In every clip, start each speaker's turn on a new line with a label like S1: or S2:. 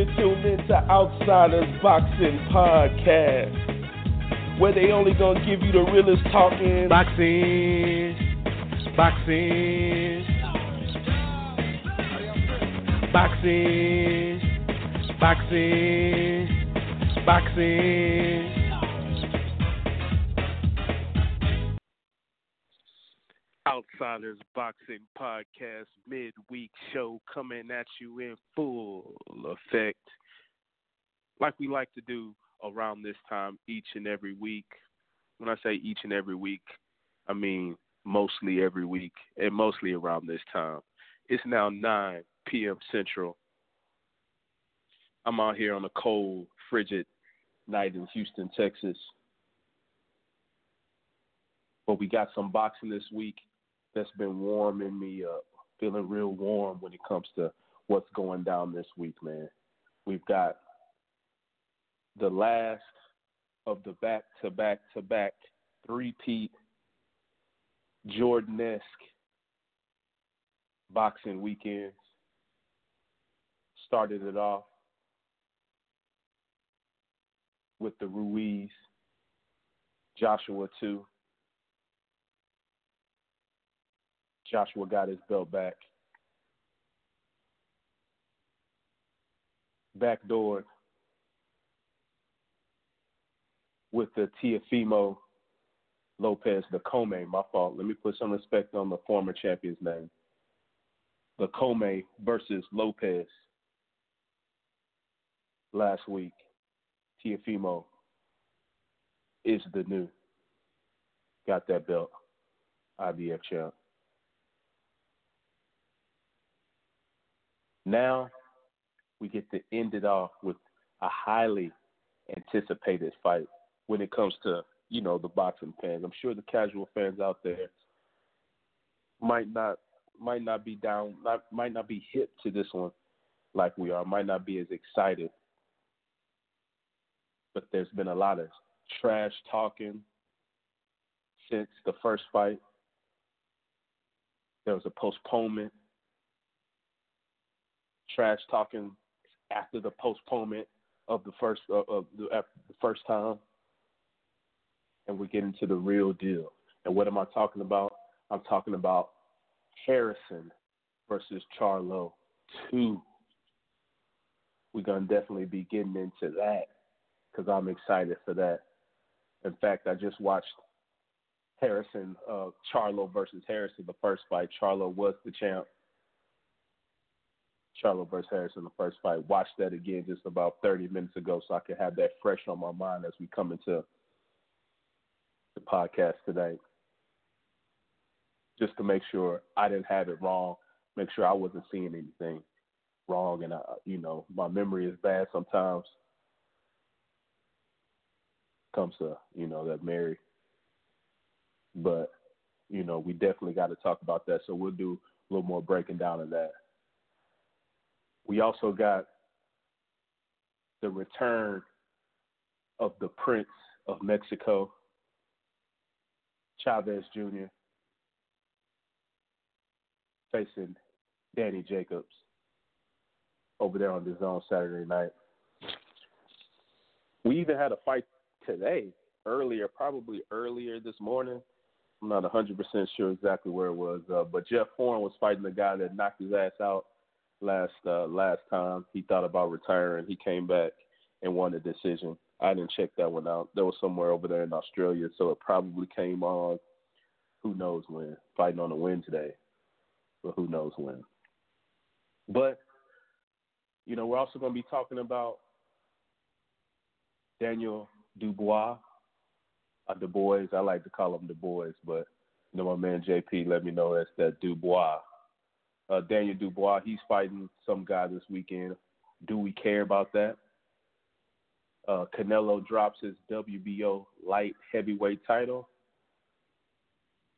S1: You're tuned into Outsiders Boxing Podcast, where they only gonna give you the realest talking. Boxing, boxing, boxing, boxing, boxing. Outsiders Boxing Podcast midweek show coming at you in full effect. Like we like to do around this time each and every week. When I say each and every week, I mean mostly every week and mostly around this time. It's now 9 p.m. Central. I'm out here on a cold, frigid night in Houston, Texas. But we got some boxing this week that's been warming me up, feeling real warm when it comes to what's going down this week, man. We've got the last of the back to back to back three-peat Jordan-esque boxing weekends. Started it off with the Ruiz, Joshua 2. Joshua got his belt back. Backdoored with the Teofimo Lopez, the Commey, my fault. Let me put some respect on the former champion's name. The Commey versus Lopez last week. Teofimo is the new. Got that belt. IBF champ. Now we get to end it off with a highly anticipated fight when it comes to, you know, the boxing fans. I'm sure the casual fans out there might not might not be down not, might not be hip to this one like we are, might not be as excited. But there's been a lot of trash talking since the first fight. There was a postponement trash talking after the postponement of the first uh, of the, the first time, and we get into the real deal. And what am I talking about? I'm talking about Harrison versus Charlo two. We're gonna definitely be getting into that because I'm excited for that. In fact, I just watched Harrison, uh, Charlo versus Harrison, the first fight. Charlo was the champ. Charlo versus Harrison, the first fight. Watched that again just about 30 minutes ago so I can have that fresh on my mind as we come into the podcast today. Just to make sure I didn't have it wrong, make sure I wasn't seeing anything wrong. And, I, you know, my memory is bad sometimes. Comes to, you know, that Mary. But, you know, we definitely got to talk about that. So we'll do a little more breaking down of that. We also got the return of the Prince of Mexico, Chavez Jr., facing Danny Jacobs over there on the DAZN Saturday night. We even had a fight today, earlier, probably earlier this morning. I'm not 100% sure exactly where it was, uh, but Jeff Horn was fighting the guy that knocked his ass out last uh, last time. He thought about retiring. He came back and won the decision. I didn't check that one out. That was somewhere over there in Australia, so it probably came on. Who knows when? Fighting on a Wednesday, but who knows when? But you know, we're also going to be talking about Daniel Dubois, uh, Du Bois. I like to call him Du Bois, but you know, my man JP let me know that's that Dubois uh, Daniel Dubois. He's fighting some guy this weekend. Do we care about that? Uh, Canelo drops his WBO light heavyweight title.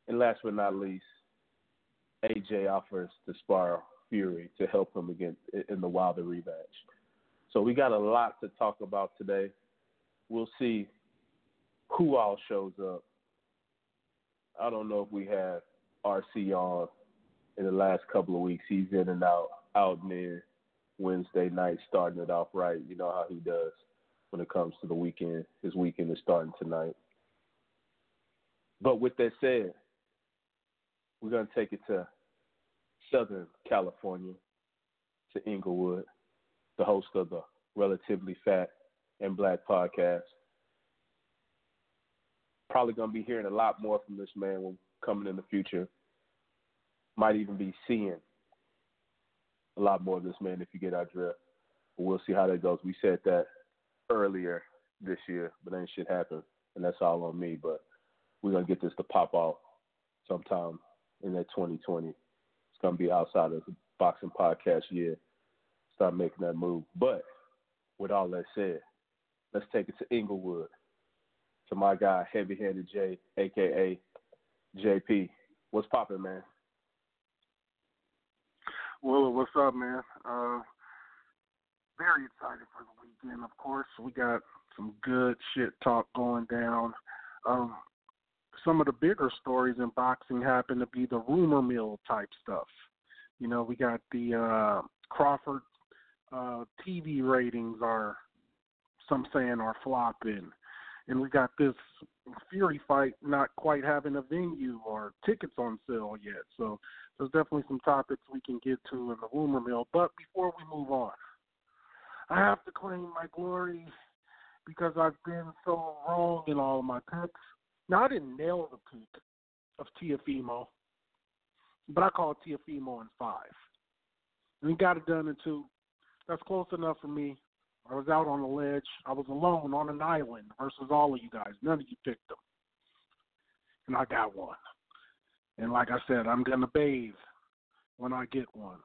S1: And last but not least, AJ offers to spar Fury to help him against in the Wilder rematch. So we got a lot to talk about today. We'll see who all shows up. I don't know if we have RC on in the last couple of weeks. He's in and out, out in Wednesday night, starting it off right. You know how he does when it comes to the weekend. His weekend is starting tonight. But with that said, we're going to take it to Southern California, to Inglewood, the host of the Relatively Fat and Black podcast. Probably going to be hearing a lot more from this man coming in the future. Might even be seeing a lot more of this man if you get our drift. But we'll see how that goes. We said that earlier this year, but ain't shit happened, and that's all on me. But we're gonna get this to pop out sometime in that 2020. It's gonna be outside of the boxing podcast year. Start making that move. But with all that said, let's take it to Inglewood, to my guy Heavy Handed J, aka JP. What's popping, man?
S2: Well, what's up, man? Uh, very excited for the weekend. Of course, we got some good shit talk going down. Um, some of the bigger stories in boxing happen to be the rumor mill type stuff. You know, we got the uh, Crawford uh, TV ratings are some saying are flopping, and we got this Fury fight not quite having a venue or tickets on sale yet. So there's definitely some topics we can get to in the rumor mill. But before we move on, I have to claim my glory because I've been so wrong in all of my picks. Now I didn't nail the pick of Teofimo, but I called Teofimo in five. And he got it done in two. That's close enough for me. I was out on a ledge. I was alone on an island versus all of you guys. None of you picked them. And I got one. And like I said, I'm gonna bathe when I get one.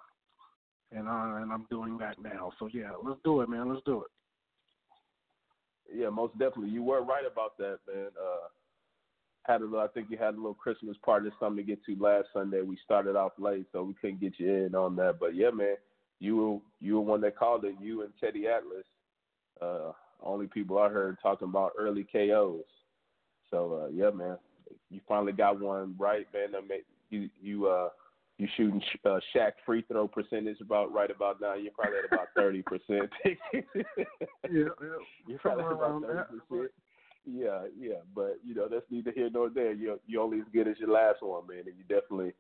S2: And I and I'm doing that now. So yeah, let's do it, man. Let's do it.
S1: Yeah, most definitely. You were right about that, man. Uh had a little, I think you had a little Christmas party or something to get to last Sunday. We started off late, so we couldn't get you in on that. But yeah, man, you were you were one that called it. You and Teddy Atlas, uh, only people I heard talking about early KOs. So uh, yeah, man, you finally got one right, man. I mean, you you uh you shooting uh, Shaq free throw percentage about right about now. You're probably at about thirty percent.
S2: yeah, yeah,
S1: you're probably at about thirty percent. Yeah, yeah, but you know that's neither here nor there. You you only as good as your last one, man, and you definitely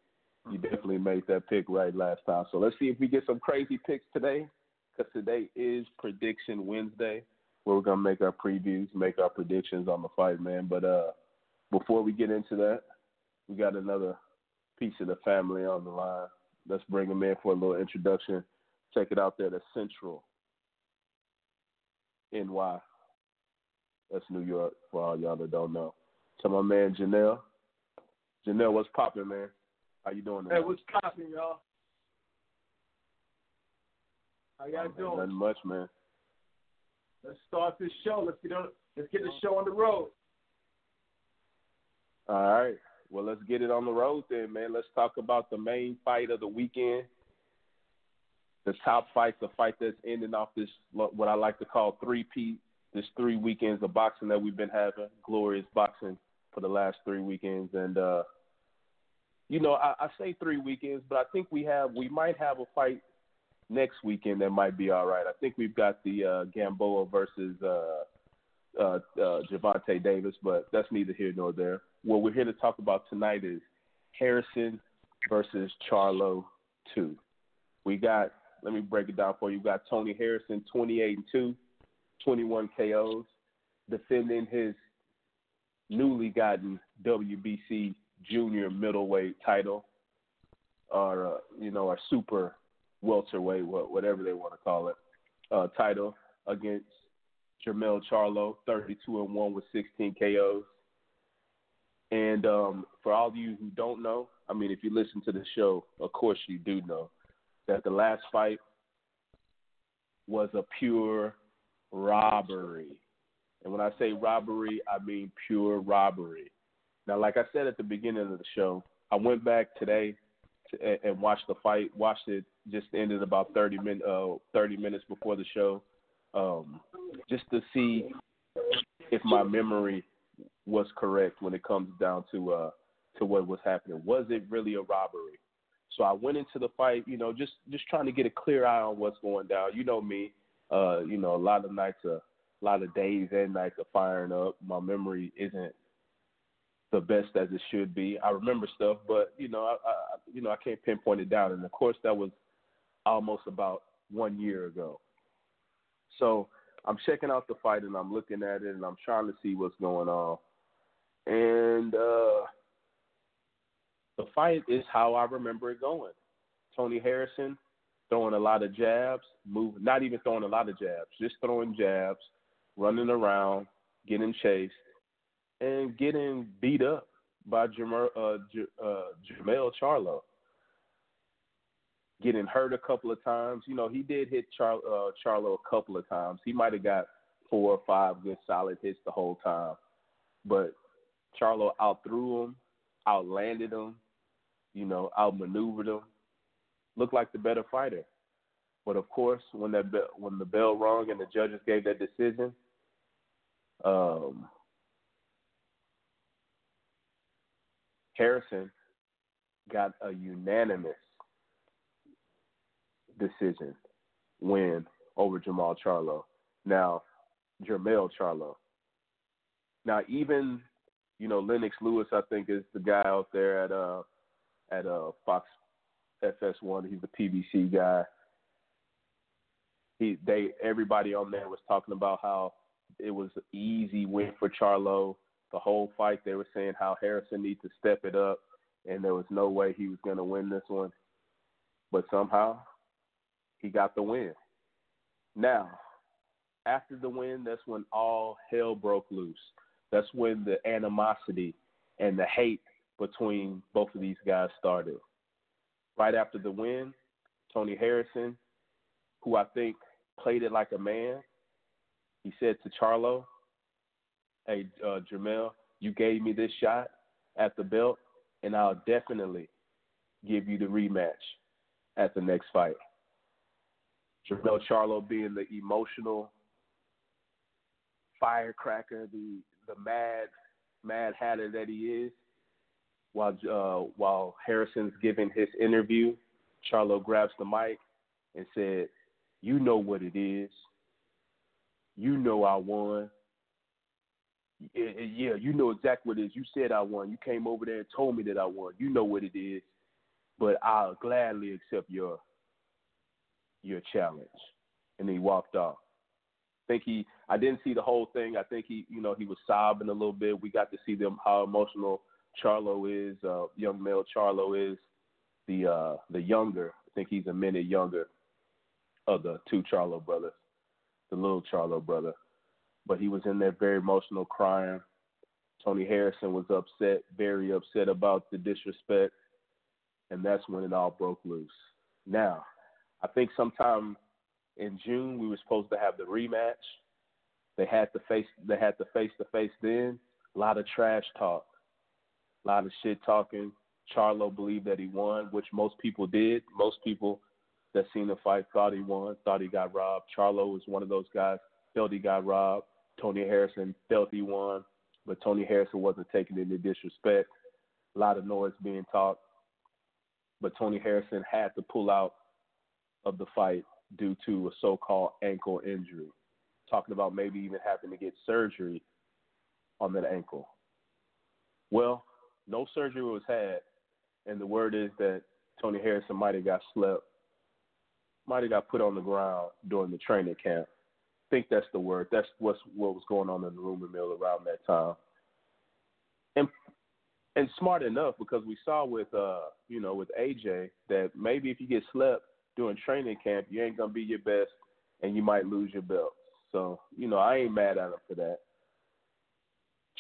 S1: you definitely made that pick right last time. So let's see if we get some crazy picks today, because today is Prediction Wednesday, where we're gonna make our previews, make our predictions on the fight, man. But uh, before we get into that, we got another piece of the family on the line. Let's bring him in for a little introduction. Check it out there, the Central NY. That's New York for all y'all that don't know. To my man Janelle. Janelle, what's popping, man? How you doing?
S3: Hey, what's popping, y'all? How y'all
S1: oh,
S3: doing?
S1: Nothing much, man.
S3: Let's start this show. Let's get on. Let's get the show on the road.
S1: All right. Well, let's get it on the road then, man. Let's talk about the main fight of the weekend. The top fight, the fight that's ending off this what I like to call three P this three weekends of boxing that we've been having, glorious boxing for the last three weekends, and uh, you know I, I say three weekends, but I think we have we might have a fight next weekend that might be all right. I think we've got the uh, Gamboa versus uh, uh, uh, Gervonta Davis, but that's neither here nor there. What we're here to talk about tonight is Harrison versus Charlo two. We got let me break it down for you. We got Tony Harrison, twenty eight and two 21 KOs, defending his newly gotten WBC junior middleweight title, or uh, you know, our super welterweight, whatever they want to call it, uh, title against Jermell Charlo, 32 and one with 16 KOs. And um, for all of you who don't know, I mean, if you listen to the show, of course you do know that the last fight was a pure robbery. And when I say robbery, I mean pure robbery. Now, like I said at the beginning of the show, I went back today to, and watched the fight. Watched it just ended about 30 min uh 30 minutes before the show, um, just to see if my memory was correct when it comes down to uh to what was happening. Was it really a robbery? So I went into the fight, you know, just just trying to get a clear eye on what's going down. You know me, uh, you know, a lot of nights, a lot of days and nights are firing up. My memory isn't the best as it should be. I remember stuff, but you know, I, I you know I can't pinpoint it down. And of course, that was almost about one year ago. So I'm checking out the fight and I'm looking at it and I'm trying to see what's going on. And uh, the fight is how I remember it going. Tony Harrison throwing a lot of jabs, moving, not even throwing a lot of jabs, just throwing jabs, running around, getting chased, and getting beat up by Jermel, uh, J- uh, Jermell Charlo. Getting hurt a couple of times. You know, he did hit Char- uh, Charlo a couple of times. He might have got four or five good solid hits the whole time. But Charlo outthrew him, outlanded him, you know, outmaneuvered him. Looked like the better fighter. But of course, when that be- when the bell rung and the judges gave that decision, um, Harrison got a unanimous decision win over Jamal Charlo. Now, Jermell Charlo. Now, even you know Lennox Lewis, I think is the guy out there at uh at uh Fox FS1. He's the PBC guy. He they everybody on there was talking about how it was an easy win for Charlo. The whole fight they were saying how Harrison needs to step it up, and there was no way he was going to win this one. But somehow he got the win. Now, after the win, that's when all hell broke loose. That's when the animosity and the hate between both of these guys started. Right after the win, Tony Harrison, who I think played it like a man, he said to Charlo, Hey, uh, Jermell, you gave me this shot at the belt, and I'll definitely give you the rematch at the next fight. Jermell Charlo being the emotional firecracker, the the mad mad hatter that he is, while uh, while Harrison's giving his interview, Charlo grabs the mic and said, "You know what it is. You know I won. Yeah, you know exactly what it is. You said I won. You came over there and told me that I won. You know what it is. But I'll gladly accept your your challenge." And he walked off. I think he I didn't see the whole thing. I think he, you know, he was sobbing a little bit. We got to see them how emotional Charlo is, uh, young male Charlo is, the uh, the younger. I think he's a minute younger of the two Charlo brothers, the little Charlo brother. But he was in there very emotional, crying. Tony Harrison was upset, very upset about the disrespect, and that's when it all broke loose. Now, I think sometime in June we were supposed to have the rematch. They had the face they had the face to face then. A lot of trash talk a lot of shit talking. Charlo believed that he won, which most people did. Most people that seen the fight thought he won, thought he got robbed. Charlo was one of those guys, felt he got robbed. Tony Harrison felt he won, but Tony Harrison wasn't taking any disrespect. A lot of noise being talked, but Tony Harrison had to pull out of the fight due to a so-called ankle injury. Talking about maybe even having to get surgery on that ankle. Well, no surgery was had, and the word is that Tony Harrison might have got slept, might have got put on the ground during the training camp. Think that's the word. That's what's what was going on in the rumor mill around that time. And and smart enough because we saw with uh you know with AJ that maybe if you get slept during training camp, you ain't gonna be your best, and you might lose your belt. So you know I ain't mad at him for that.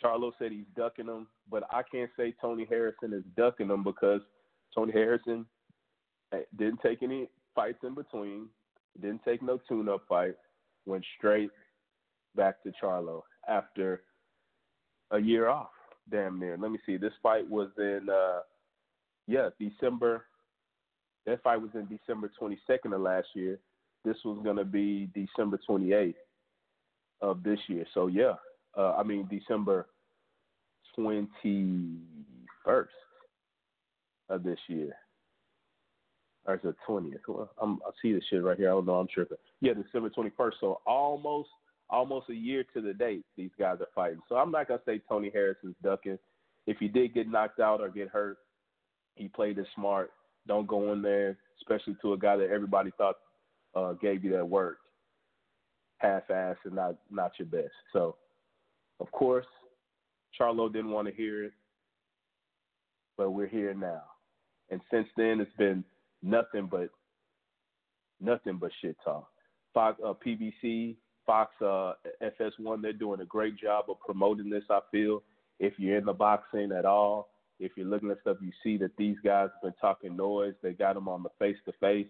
S1: Charlo said he's ducking him, but I can't say Tony Harrison is ducking him because Tony Harrison eh, didn't take any fights in between, didn't take no tune-up fight, went straight back to Charlo after a year off, damn near. Let me see. This fight was in uh yeah, December that fight was in December 22nd of last year. This was going to be December 28th of this year. So yeah, uh, I mean December 21st of this year. Or is it 20th? Well, I'm, I see this shit right here. I don't know. I'm tripping. Yeah, December 21st. So almost almost a year to the date these guys are fighting. So I'm not gonna say Tony Harrison's ducking. If he did get knocked out or get hurt, he played it smart. Don't go in there, especially to a guy that everybody thought uh, gave you that work, half-ass and not not your best. So, of course, Charlo didn't want to hear it, but we're here now. And since then, it's been nothing but nothing but shit talk. Fox, uh, PBC, Fox, uh, FS1, they're doing a great job of promoting this. I feel if you're in the boxing at all, if you're looking at stuff, you see that these guys have been talking noise. They got them on the face to face.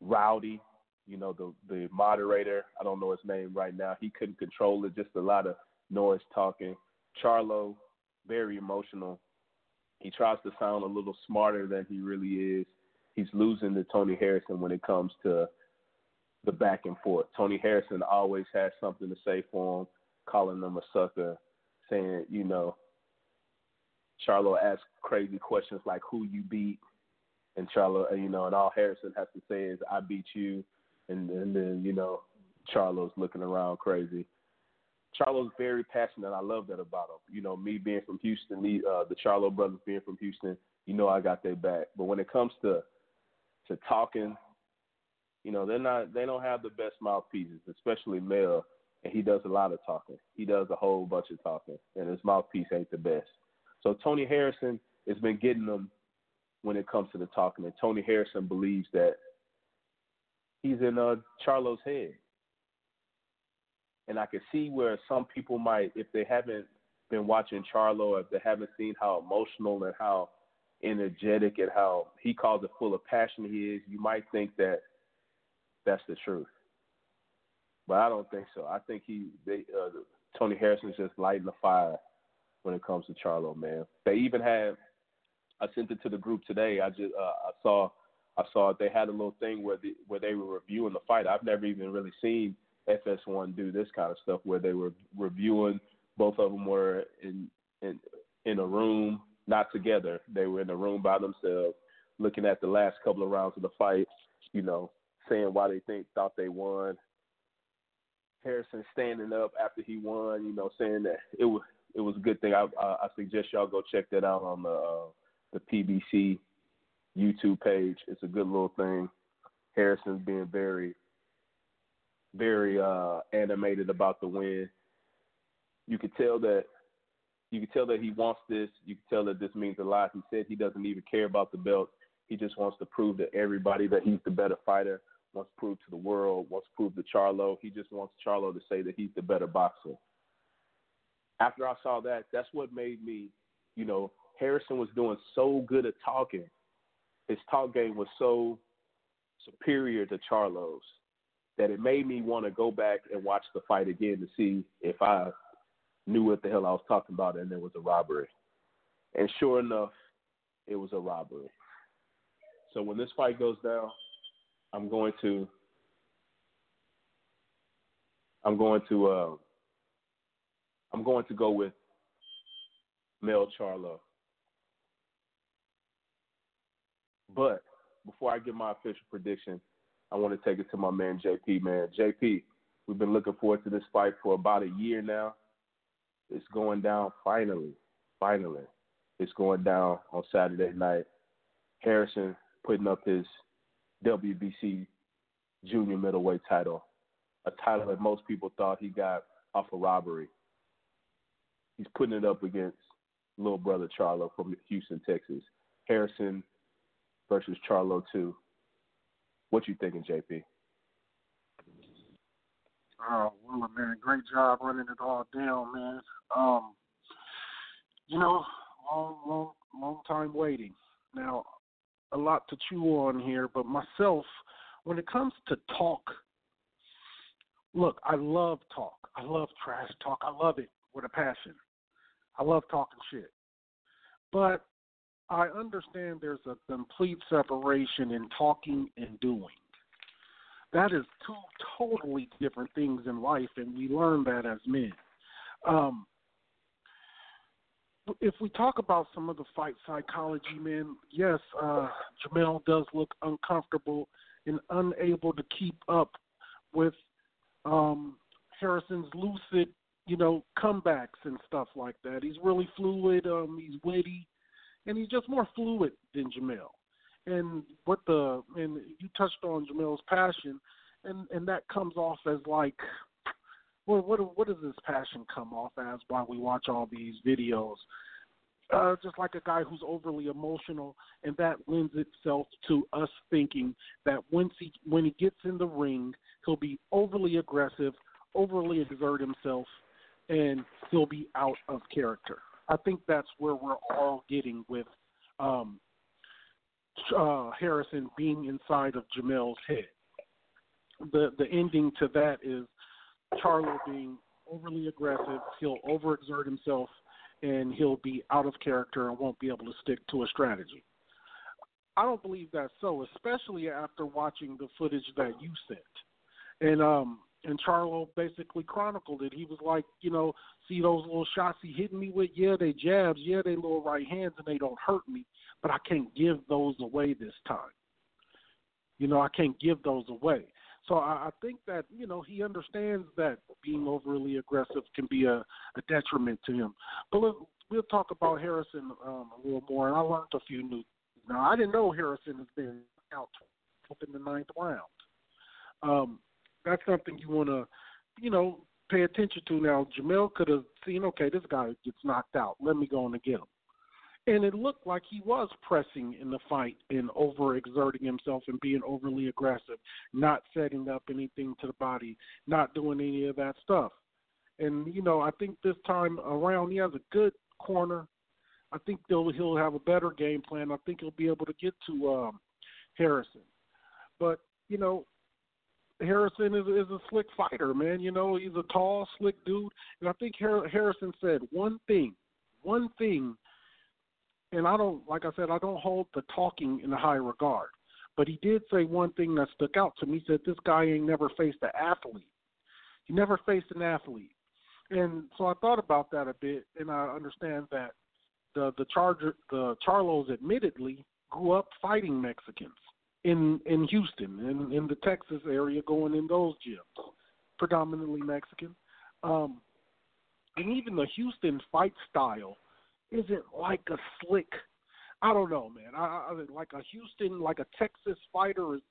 S1: Rowdy, you know, the the moderator, I don't know his name right now. He couldn't control it. Just a lot of noise talking. Charlo, very emotional. He tries to sound a little smarter than he really is. He's losing to Tony Harrison when it comes to the back and forth. Tony Harrison always has something to say for him, calling him a sucker, saying, you know, Charlo asks crazy questions like who you beat, and Charlo, uh, you know, and all Harrison has to say is I beat you, and, and then you know, Charlo's looking around crazy. Charlo's very passionate. I love that about him. You know, me being from Houston, me, uh, the Charlo brothers being from Houston, you know, I got their back. But when it comes to to talking, you know, they're not, they don't have the best mouthpieces, especially Mel and he does a lot of talking. He does a whole bunch of talking, and his mouthpiece ain't the best. So Tony Harrison has been getting them when it comes to the talking, and Tony Harrison believes that he's in uh, Charlo's head. And I can see where some people might, if they haven't been watching Charlo, if they haven't seen how emotional and how energetic and how he calls it full of passion he is, you might think that that's the truth but I don't think so. I think he, they, uh, Tony just lighting the fire when it comes to Charlo, man. They even have. I sent it to the group today. I just uh, I saw I saw they had a little thing where the, where they were reviewing the fight. I've never even really seen FS1 do this kind of stuff where they were reviewing. Both of them were in in in a room, not together. They were in a room by themselves, looking at the last couple of rounds of the fight. You know, saying why they think thought they won, Harrison standing up after he won, you know, saying that it was it was a good thing. I I, suggest y'all go check that out on the uh, the PBC YouTube page. It's a good little thing. Harrison's being very very uh, animated about the win. You could tell that you could tell that he wants this. You could tell that this means a lot. He said he doesn't even care about the belt. He just wants to prove to everybody that he's the better fighter wants to prove to the world, wants to prove to Charlo. He just wants Charlo to say that he's the better boxer. After I saw that, that's what made me, you know, Harrison was doing so good at talking. His talk game was so superior to Charlo's that it made me want to go back and watch the fight again to see if I knew what the hell I was talking about and there was a robbery. And sure enough, it was a robbery. So when this fight goes down, I'm going to I'm going to uh, I'm going to go with Mel Charlo. But before I give my official prediction, I want to take it to my man JP. Man, JP, we've been looking forward to this fight for about a year now. It's going down finally. Finally, it's going down on Saturday night. Harrison putting up his WBC junior middleweight title, a title that most people thought he got off a robbery. He's putting it up against little brother Charlo from Houston, Texas. Harrison versus Charlo two. What you thinking, JP?
S2: Oh, man, great job running it all down, man. Um, you know, long, long, long time waiting. Now, a lot to chew on here, but myself, when it comes to talk, look, I love talk. I love trash talk. I love it with a passion. I love talking shit. But I understand there's a complete separation in talking and doing. That is two totally different things in life, and we learn that as men. Um, if we talk about some of the fight psychology, man, yes, uh, Jermell does look uncomfortable and unable to keep up with um, Harrison's lucid, you know, comebacks and stuff like that. He's really fluid. Um, he's witty, and he's just more fluid than Jermell. And what the and you touched on Jermell's passion, and and that comes off as like, well, what what does this passion come off as while we watch all these videos? Uh, just like a guy who's overly emotional, and that lends itself to us thinking that once he when he gets in the ring, he'll be overly aggressive, overly exert himself, and he'll be out of character. I think that's where we're all getting with um, uh, Harrison being inside of Jamel's head. The the ending to that is Charlo being overly aggressive. He'll overexert himself and he'll be out of character and won't be able to stick to a strategy. I don't believe that's so, especially after watching the footage that you sent. And um and Charlo basically chronicled it. He was like, you know, see those little shots he hitting me with? Yeah, they jabs. Yeah, they little right hands, and they don't hurt me. But I can't give those away this time. You know, I can't give those away. So I, I think that you know he understands that being overly aggressive can be a, a detriment to him. But let, we'll talk about Harrison um, a little more. And I learned a few new. Now I didn't know Harrison has been out up in the ninth round. Um, that's something you want to, you know, pay attention to. Now Jermell could have seen, okay, this guy gets knocked out. Let me go and get him and it looked like he was pressing in the fight and overexerting himself and being overly aggressive, not setting up anything to the body, not doing any of that stuff. And you know, I think this time around he has a good corner. I think he'll he'll have a better game plan. I think he'll be able to get to um, Harrison. But you know, Harrison is is a slick fighter, man. You know, he's a tall, slick dude, and I think Harrison said one thing, one thing and I don't, like I said, I don't hold the talking in high regard. But he did say one thing that stuck out to me. He said this guy ain't never faced an athlete. He never faced an athlete, and so I thought about that a bit, and I understand that the the Charger the Charlos admittedly grew up fighting Mexicans in in Houston in in the Texas area, going in those gyms, predominantly Mexican. Um, and even the Houston fight style isn't like a slick. I don't know, man. I, I like a Houston, like a Texas fighter is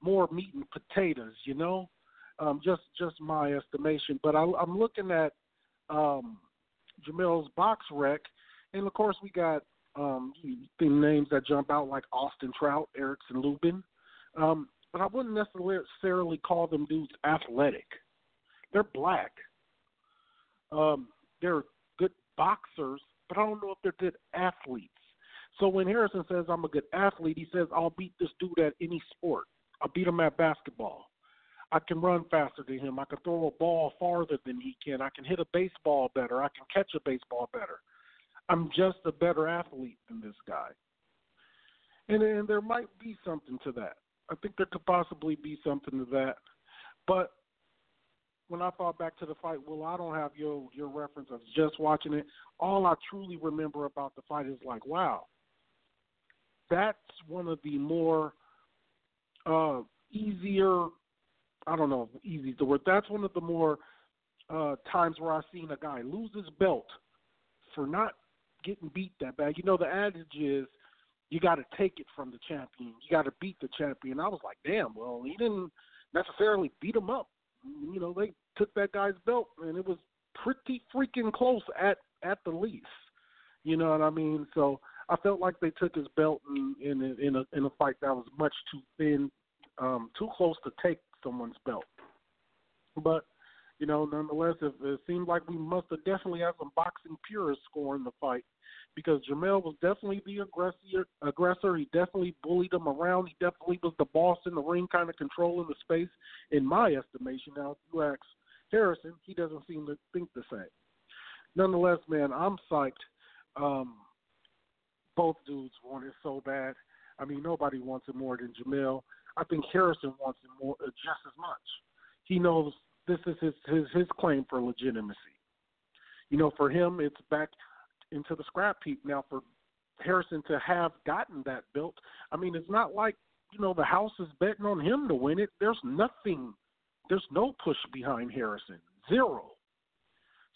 S2: more meat and potatoes, you know. Um, just just my estimation, but I, I'm looking at um, Jermell's BoxRec, and of course we got um, the names that jump out like Austin Trout, Erickson Lubin, um, but I wouldn't necessarily call them dudes athletic. They're black. Um, they're good boxers, but I don't know if they're good athletes. So when Harrison says I'm a good athlete, he says I'll beat this dude at any sport. I'll beat him at basketball. I can run faster than him. I can throw a ball farther than he can. I can hit a baseball better. I can catch a baseball better. I'm just a better athlete than this guy. And, and there might be something to that. I think there could possibly be something to that. But when I thought back to the fight, well, I don't have your your reference of just watching it. All I truly remember about the fight is like, wow, that's one of the more uh, easier. I don't know if easy the word. That's one of the more uh, times where I've seen a guy lose his belt for not getting beat that bad. You know, the adage is you got to take it from the champion. You got to beat the champion. I was like, damn. Well, he didn't necessarily beat him up. You know, they took that guy's belt, and it was pretty freaking close at at the least. You know what I mean? So I felt like they took his belt in in in a in a fight that was much too thin, um, too close to take someone's belt. But you know, nonetheless, it, it seemed like we must have definitely had some boxing purists scoring the fight because Jamel was definitely the aggressor. Aggressor, he definitely bullied him around. He definitely was the boss in the ring, kind of controlling the space, in my estimation. Now, if you ask Harrison, he doesn't seem to think the same. Nonetheless, man, I'm psyched. Um, both dudes want it so bad. I mean, nobody wants it more than Jamel. I think Harrison wants it more, uh, just as much. He knows this is his his his claim for legitimacy. You know, for him, it's back into the scrap heap now. For Harrison to have gotten that belt, I mean, it's not like you know the house is betting on him to win it. There's nothing, there's no push behind Harrison, zero.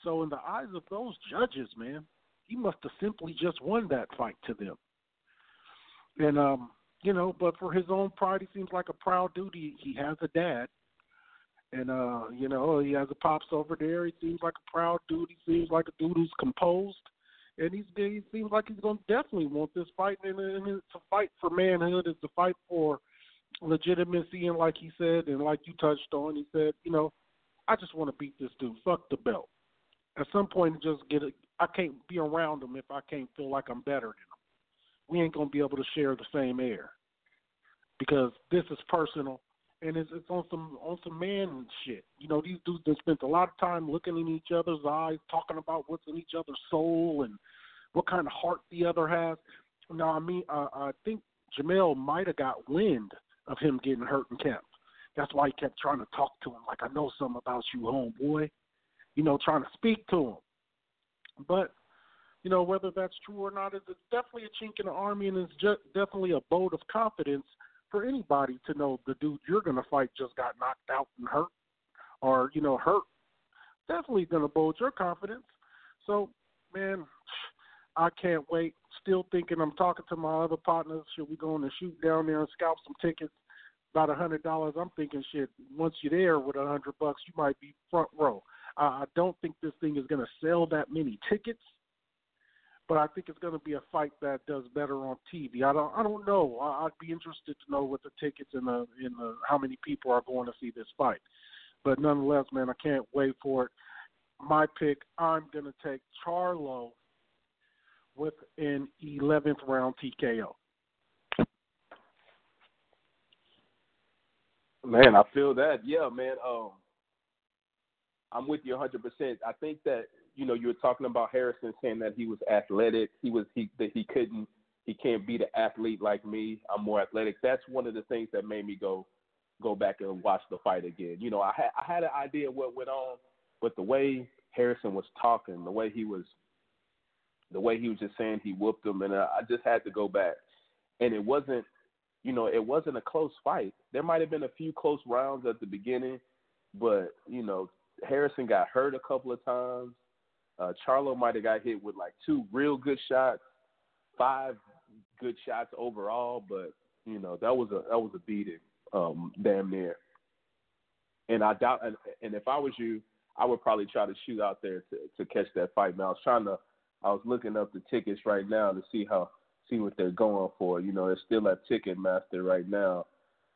S2: So in the eyes of those judges, man, he must have simply just won that fight to them. And um, you know, but for his own pride, he seems like a proud. He, he has a dad, and uh, you know, he has a pops over there. He seems like a proud dude. He seems like a dude who's composed, and he's he seems like he's to definitely want this fight. And, and it's a fight for manhood. It's a fight for legitimacy. And like he said, and like you touched on, he said, you know, I just want to beat this dude. Fuck the belt. At some point, just get it. I can't be around him if I can't feel like I'm better than him. We ain't gonna be able to share the same air because this is personal and it's it's on some on some man shit. You know, these dudes have spent a lot of time looking in each other's eyes, talking about what's in each other's soul and what kind of heart the other has. Now, I mean, uh, I think Jamel might have got wind of him getting hurt in camp. That's why he kept trying to talk to him, like I know something about you, homeboy. You know, trying to speak to him. But you know, whether that's true or not, is it's definitely a chink in the army, and it's just definitely a vote of confidence for anybody to know the dude you're going to fight just got knocked out and hurt, or you know hurt. Definitely going to bode your confidence. So, man, I can't wait. Still thinking I'm talking to my other partners. Should we go on and shoot down there and scalp some tickets? About a hundred dollars. I'm thinking, shit. Once you're there with a hundred bucks, you might be front row. Uh, I don't think this thing is going to sell that many tickets but I think it's going to be a fight that does better on TV. I don't I don't know. I'd be interested to know what the tickets and the in the how many people are going to see this fight. But nonetheless, man, I can't wait for it. My pick, I'm going to take Charlo with an 11th round TKO.
S1: Man, I feel that. Yeah, man. Um, I'm with you 100%. I think that you know, you were talking about Harrison saying that he was athletic. He was he that he couldn't he can't beat an athlete like me. I'm more athletic. That's one of the things that made me go go back and watch the fight again. You know, I had I had an idea what went on, but the way Harrison was talking, the way he was the way he was just saying he whooped him and I just had to go back. And it wasn't you know, it wasn't a close fight. There might have been a few close rounds at the beginning, but you know, Harrison got hurt a couple of times. Uh, Charlo might have got hit with like two real good shots, five good shots overall, but you know that was a that was a beating, um, damn near. And I doubt, and, and if I was you, I would probably try to shoot out there to to catch that fight. Now I was trying to, I was looking up the tickets right now to see how see what they're going for. You know, it's still at Ticketmaster right now.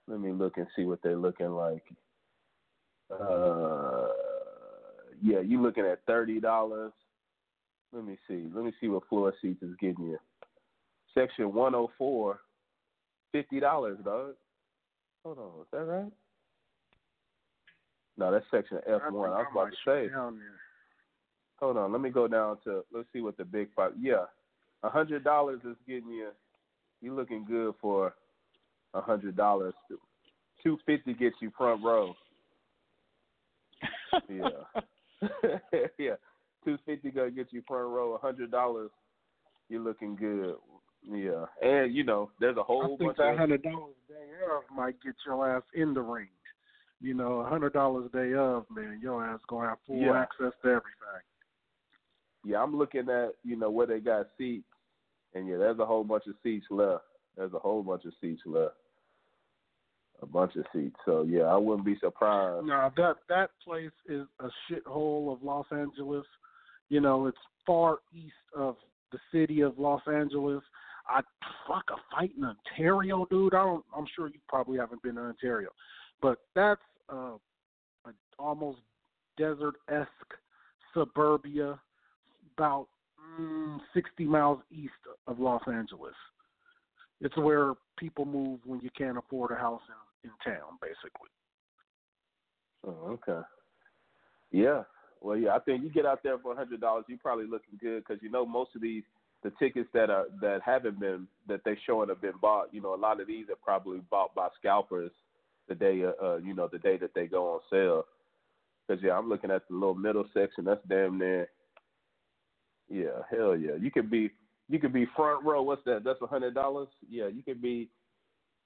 S1: Let me look and see what they're looking like. Uh, yeah, you're looking at thirty dollars. Let me see. Let me see what floor seats is getting you. Section one oh four, fifty dollars, dog. Hold on, is that right? No, that's section F one. I, I was about to say. Hold on, let me go down to let's see what the big five. Yeah, a hundred dollars is getting you. You looking good for a hundred dollars. Two fifty gets you front row. yeah. yeah, two fifty gonna get you front row. A hundred dollars, you're looking good. Yeah, and you know, there's a whole
S2: I think
S1: bunch
S2: that
S1: of
S2: hundred dollars day of might get your ass in the ring. You know, a hundred dollars day of, man, your ass gonna have full
S1: Yeah.
S2: access to everything.
S1: yeah. I'm looking at you know where they got seats, and yeah, there's a whole bunch of seats left. There's a whole bunch of seats left. A bunch of seats. So yeah, I wouldn't be surprised.
S2: No, that that place is a shithole of Los Angeles. You know, it's far east of the city of Los Angeles. I fuck a fight in Ontario, dude. I don't. I'm sure you probably haven't been to Ontario, but that's uh, a almost desert esque suburbia, about mm, 60 miles east of Los Angeles. It's where people move when you can't afford a house in, in town, basically.
S1: Oh, okay. Yeah. Well, yeah. I think you get out there for a hundred dollars, you're probably looking good because you know most of these the tickets that are that haven't been that they showing have been bought. You know, a lot of these are probably bought by scalpers the day uh, uh you know the day that they go on sale. Because yeah, I'm looking at the little middle section. That's damn near. Yeah, hell yeah. You could be you could be front row. What's that? That's a hundred dollars. Yeah, you could be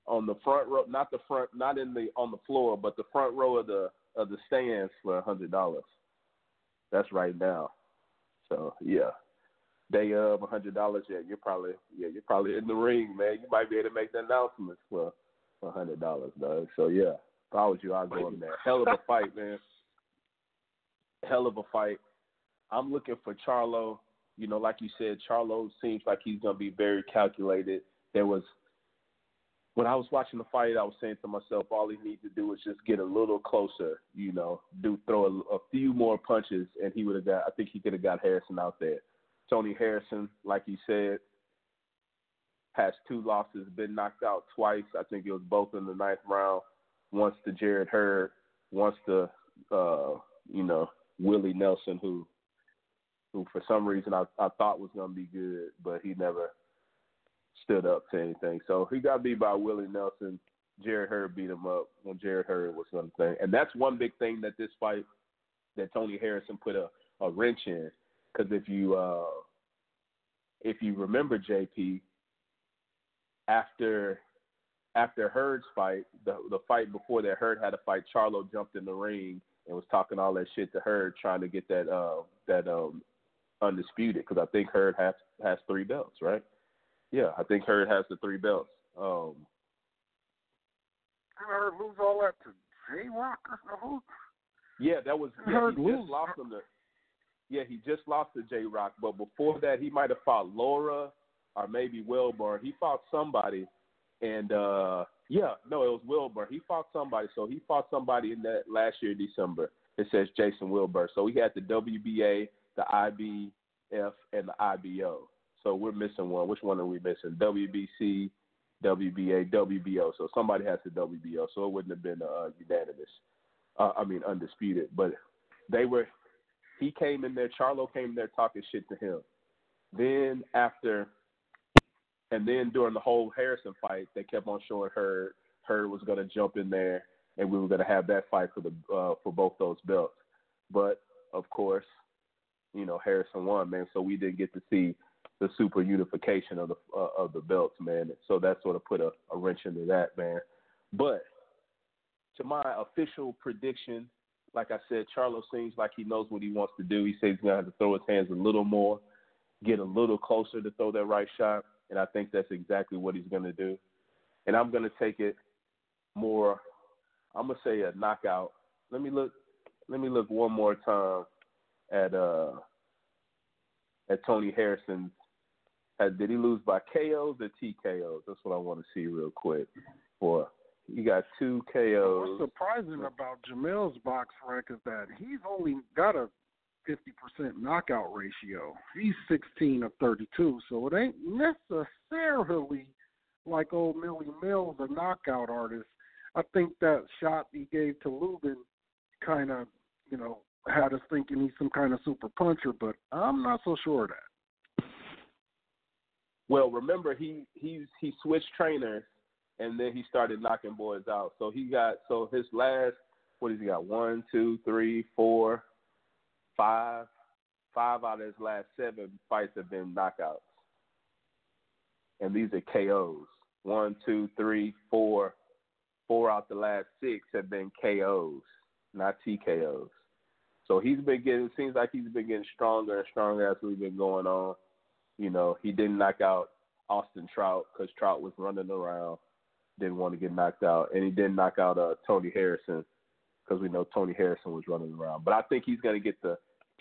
S1: on the front row, not the front, not in the on the floor, but the front row of the of the stands for a hundred dollars. That's right now. So yeah, day of a hundred dollars. Yeah, you're probably yeah you're probably in the ring, man. You might be able to make the announcements for a hundred dollars, Doug. So yeah, if I was you, I'd go in there. Hell of a fight, man. Hell of a fight. I'm looking for Charlo. You know, like you said, Charlo seems like he's gonna be very calculated. There was when I was watching the fight, I was saying to myself, all he needs to do is just get a little closer, you know, do throw a, a few more punches, and he would have got. I think he could have got Harrison out there. Tony Harrison, like you said, has two losses, been knocked out twice. I think it was both in the ninth round. Once to Jarrett Hurd, once to uh, you know Willie Nelson, who who for some reason I, I thought was going to be good, but he never stood up to anything. So he got beat by Willie Nelson. Jarrett Hurd beat him up when Jarrett Hurd was to thing, and that's one big thing that this fight that Tony Harrison put a, a wrench in. Because if you uh, if you remember JP, after after Hurd's fight, the the fight before that, Hurd had a fight. Charlo jumped in the ring and was talking all that shit to Hurd, trying to get that uh, that um, undisputed. Because I think Hurd has has three belts, right? Yeah, I think Hurd has the three belts. Um,
S2: Hurd lose all that to J Rock or who?
S1: Yeah, that was. Yeah, he just lost him to. Yeah, he just lost to J Rock, but before that, he might have fought Lara or maybe Welborn. He fought somebody, and uh yeah, no, it was Welborn. He fought somebody, so he fought somebody in that last year December. It says Jason Welborn. So he had the WBA, the IBF, and the IBO. So we're missing one. Which one are we missing? WBC, WBA, WBO. So somebody has the WBO. So it wouldn't have been uh, unanimous. Uh, I mean undisputed. But they were. He came in there. Charlo came in there talking shit to him. Then after, and then during the whole Harrison fight, they kept on showing her Hurd was going to jump in there, and we were going to have that fight for the uh, for both those belts. But of course, you know Harrison won, man. So we didn't get to see the super unification of the uh, of the belts, man. So that sort of put a, a wrench into that, man. But to my official prediction, like I said, Charlo seems like he knows what he wants to do. He says he's gonna have to throw his hands a little more, get a little closer to throw that right shot, and I think that's exactly what he's gonna do. And I'm gonna take it more. I'm gonna say a knockout. Let me look. Let me look one more time at uh at Tony Harrison's did he lose by KOs or TKOs? That's what I want to see real quick. For you got two KOs.
S2: What's surprising about Jermell's box rank is that he's only got a 50% knockout ratio. He's 16 of 32, so it ain't necessarily like old Millie Mills, a knockout artist. I think that shot he gave to Lubin kind of, you know, had us thinking he's some kind of super puncher, but I'm not so sure of that.
S1: Well, remember he he's he switched trainers and then he started knocking boys out. So he got so his last what has he got? One, two, three, four, five, five out of his last seven fights have been knockouts, and these are KOs. One, two, three, four, four out of the last six have been KOs, not TKOs. So he's been getting. Seems like he's been getting stronger and stronger as we've been going on. You know, he didn't knock out Austin Trout because Trout was running around, didn't want to get knocked out, and he didn't knock out uh, Tony Harrison because we know Tony Harrison was running around. But I think he's going to get the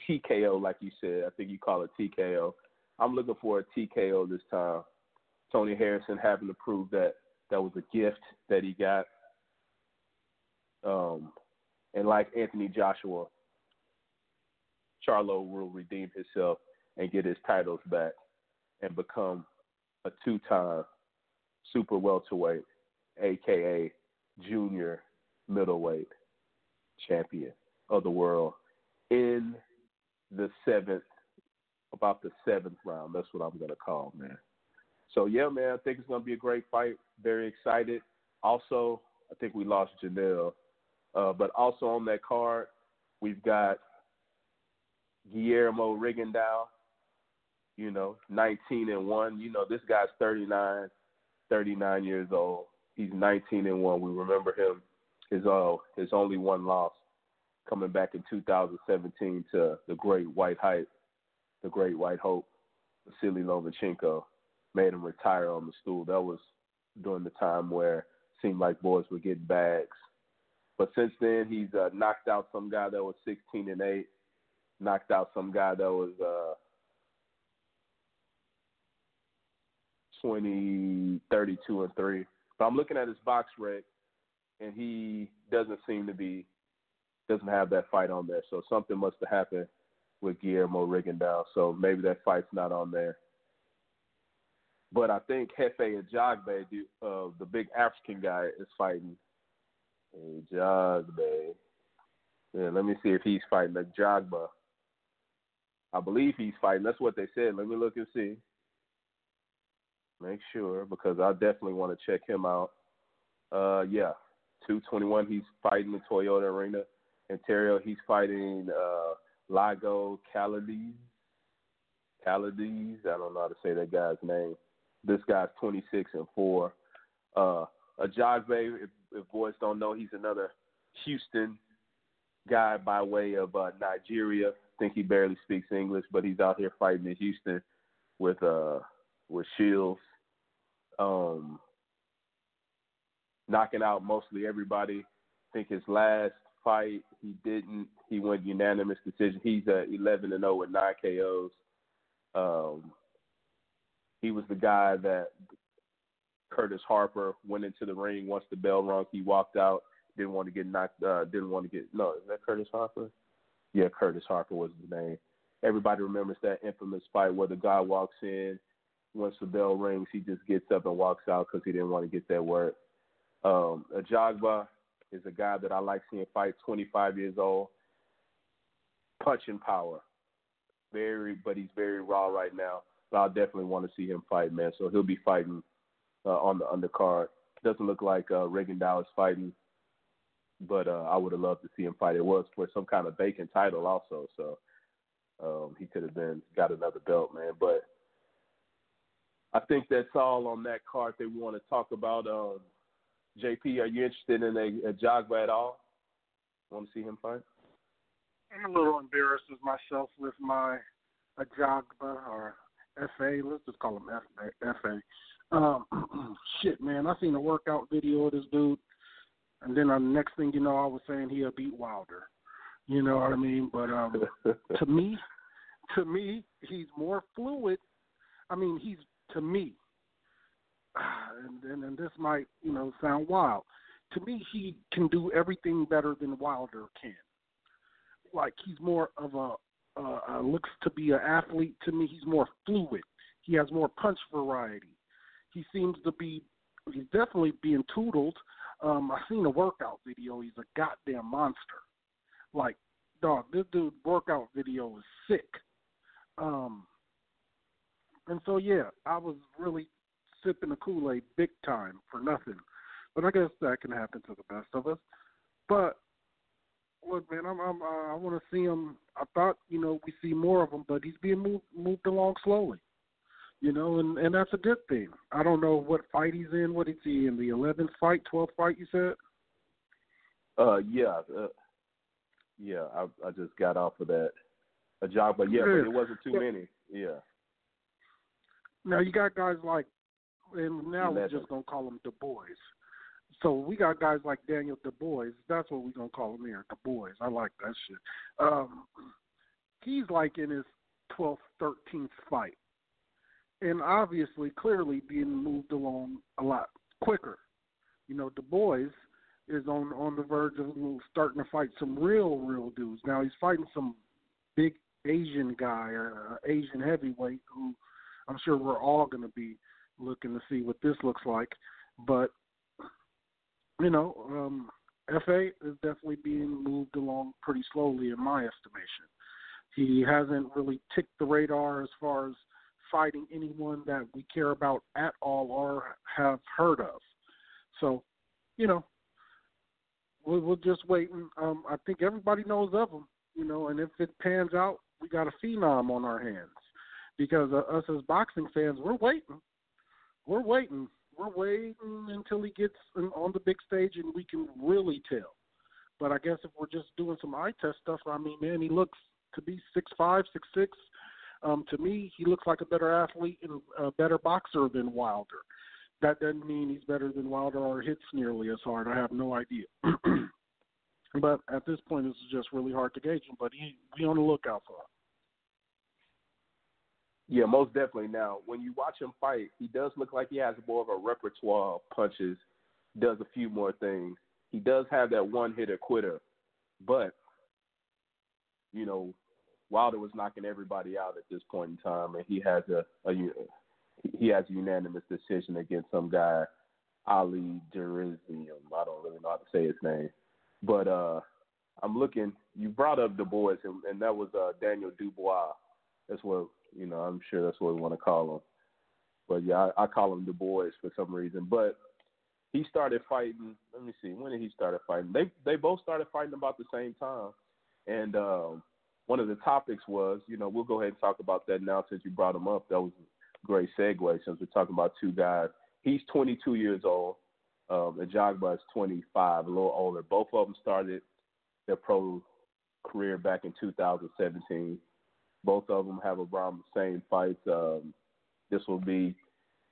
S1: TKO, like you said. I think you call it TKO. I'm looking for a TKO this time. Tony Harrison having to prove that that was a gift that he got. Um, and like Anthony Joshua, Charlo will redeem himself and get his titles back and become a two-time super welterweight, aka junior middleweight champion of the world in the seventh, about the seventh round. That's what I'm gonna call, man. So yeah, man, I think it's gonna be a great fight. Very excited. Also, I think we lost Janelle, uh, but also on that card, we've got Guillermo Rigondeaux. You know, 19 and one. You know, this guy's 39, 39 years old. He's 19 and one. We remember him his uh his only one loss coming back in 2017 to the great white hype, the great white hope, Vasily Lomachenko made him retire on the stool. That was during the time where it seemed like boys were getting bags. But since then, he's uh, knocked out some guy that was 16 and eight, knocked out some guy that was uh, 20, 32 and three. But I'm looking at his box rec, and he doesn't seem to be doesn't have that fight on there. So something must have happened with Guillermo Rigondeaux. So maybe that fight's not on there. But I think Efe Ajagba, uh, the big African guy, is fighting Ajagba. Yeah, let me see if he's fighting Ajagba. I believe he's fighting. That's what they said. Let me look and see. Make sure because I definitely want to check him out. Uh, yeah, 221. He's fighting the Toyota Arena. Ontario. He's fighting uh, Lago Calades. Calades. I don't know how to say that guy's name. This guy's 26 and four. Uh, Ajagba, if, if boys don't know, he's another Houston guy by way of uh, Nigeria. Think he barely speaks English, but he's out here fighting in Houston with uh with Shields, um, knocking out mostly everybody. I think his last fight he didn't. He went unanimous decision. He's at 11 and 0 with nine KOs. Um, he was the guy that Curtis Harper went into the ring once the bell rung. He walked out. Didn't want to get knocked. Uh, didn't want to get. No, is that Curtis Harper? Yeah, Curtis Harper was his name. Everybody remembers that infamous fight where the guy walks in. Once the bell rings, he just gets up and walks out because he didn't want to get that work. Um, Ajagba is a guy that I like seeing fight. 25 years old, punching power. Very, but he's very raw right now. But I definitely want to see him fight, man. So he'll be fighting uh, on the undercard. Doesn't look like uh, Rigondeaux is fighting, but uh, I would have loved to see him fight. It was for some kind of vacant title also, so um, he could have been got another belt, man. But I think that's all on that card we want to talk about. Um, JP, are you interested in a, a Jogba at all? Want to see him fight?
S2: I'm a little embarrassed with myself with my a Ajagba or FA. Let's just call him FA. Um, shit, man, I seen a workout video of this dude, and then the uh, next thing you know, I was saying he'll beat Wilder. You know what I mean? But um, to me, to me, he's more fluid. I mean, he's to me, and, and and this might you know sound wild. To me, he can do everything better than Wilder can. Like he's more of a uh, uh, looks to be an athlete. To me, he's more fluid. He has more punch variety. He seems to be. He's definitely being tootled. Um, I seen a workout video. He's a goddamn monster. Like, dog, this dude workout video is sick. Um, and so yeah, I was really sipping the Kool Aid big time for nothing. But I guess that can happen to the best of us. But look, man, I'm, I'm I want to see him. I thought you know we see more of him, but he's being moved moved along slowly. You know, and and that's a good thing. I don't know what fight he's in. What is he in the eleventh fight, twelfth fight? You said.
S1: Uh, yeah, uh, yeah. I I just got off of that a job, but yeah, yeah. but it wasn't too many. Yeah.
S2: Now you got guys like and now we're just gonna call them the boys. So we got guys like Daniel Du Bois. That's what we're gonna call him here, Du Bois. I like that shit. Um, he's like in his twelfth, thirteenth fight, and obviously, clearly being moved along a lot quicker. You know, Du Bois is on on the verge of starting to fight some real, real dudes. Now he's fighting some big Asian guy, uh, Asian heavyweight, who I'm sure we're all going to be looking to see what this looks like. But you know, um, FA is definitely being moved along pretty slowly in my estimation. He hasn't really ticked the radar as far as fighting anyone that we care about at all or have heard of. So, you know, we'll, we'll just wait. And, um, I think everybody knows of him, you know, and if it pans out, we got a phenom on our hands. Because uh, us as boxing fans, we're waiting. We're waiting. We're waiting until he gets on the big stage and we can really tell. But I guess if we're just doing some eye test stuff, I mean, man, he looks to be six five, six six. Um, to me, he looks like a better athlete and a better boxer than Wilder. That doesn't mean he's better than Wilder or hits nearly as hard. I have no idea. but at this point, it's just really hard to gauge him. But he, be on the lookout for him.
S1: Yeah, most definitely. Now, when you watch him fight, he does look like he has more of a repertoire of punches, does a few more things. He does have that one hitter quitter, but you know, Wilder was knocking everybody out at this point in time, and he has a, a he has a unanimous decision against some guy, Ali Derizium. I don't really know how to say his name, but uh, I'm looking. You brought up Du Bois, and, and that was uh, Daniel Dubois. That's what you know. I'm sure that's what we want to call him. But yeah, I, I call him Du Bois for some reason. But he started fighting. Let me see. When did he start fighting? They they both started fighting about the same time, and um, one of the topics was, you know, we'll go ahead and talk about that now since you brought him up. That was a great segue since we're talking about two guys. He's 22 years old, um, and Jagba is 25, a little older. Both of them started their pro career back in 2017. Both of them have around the same fights. Um, this will be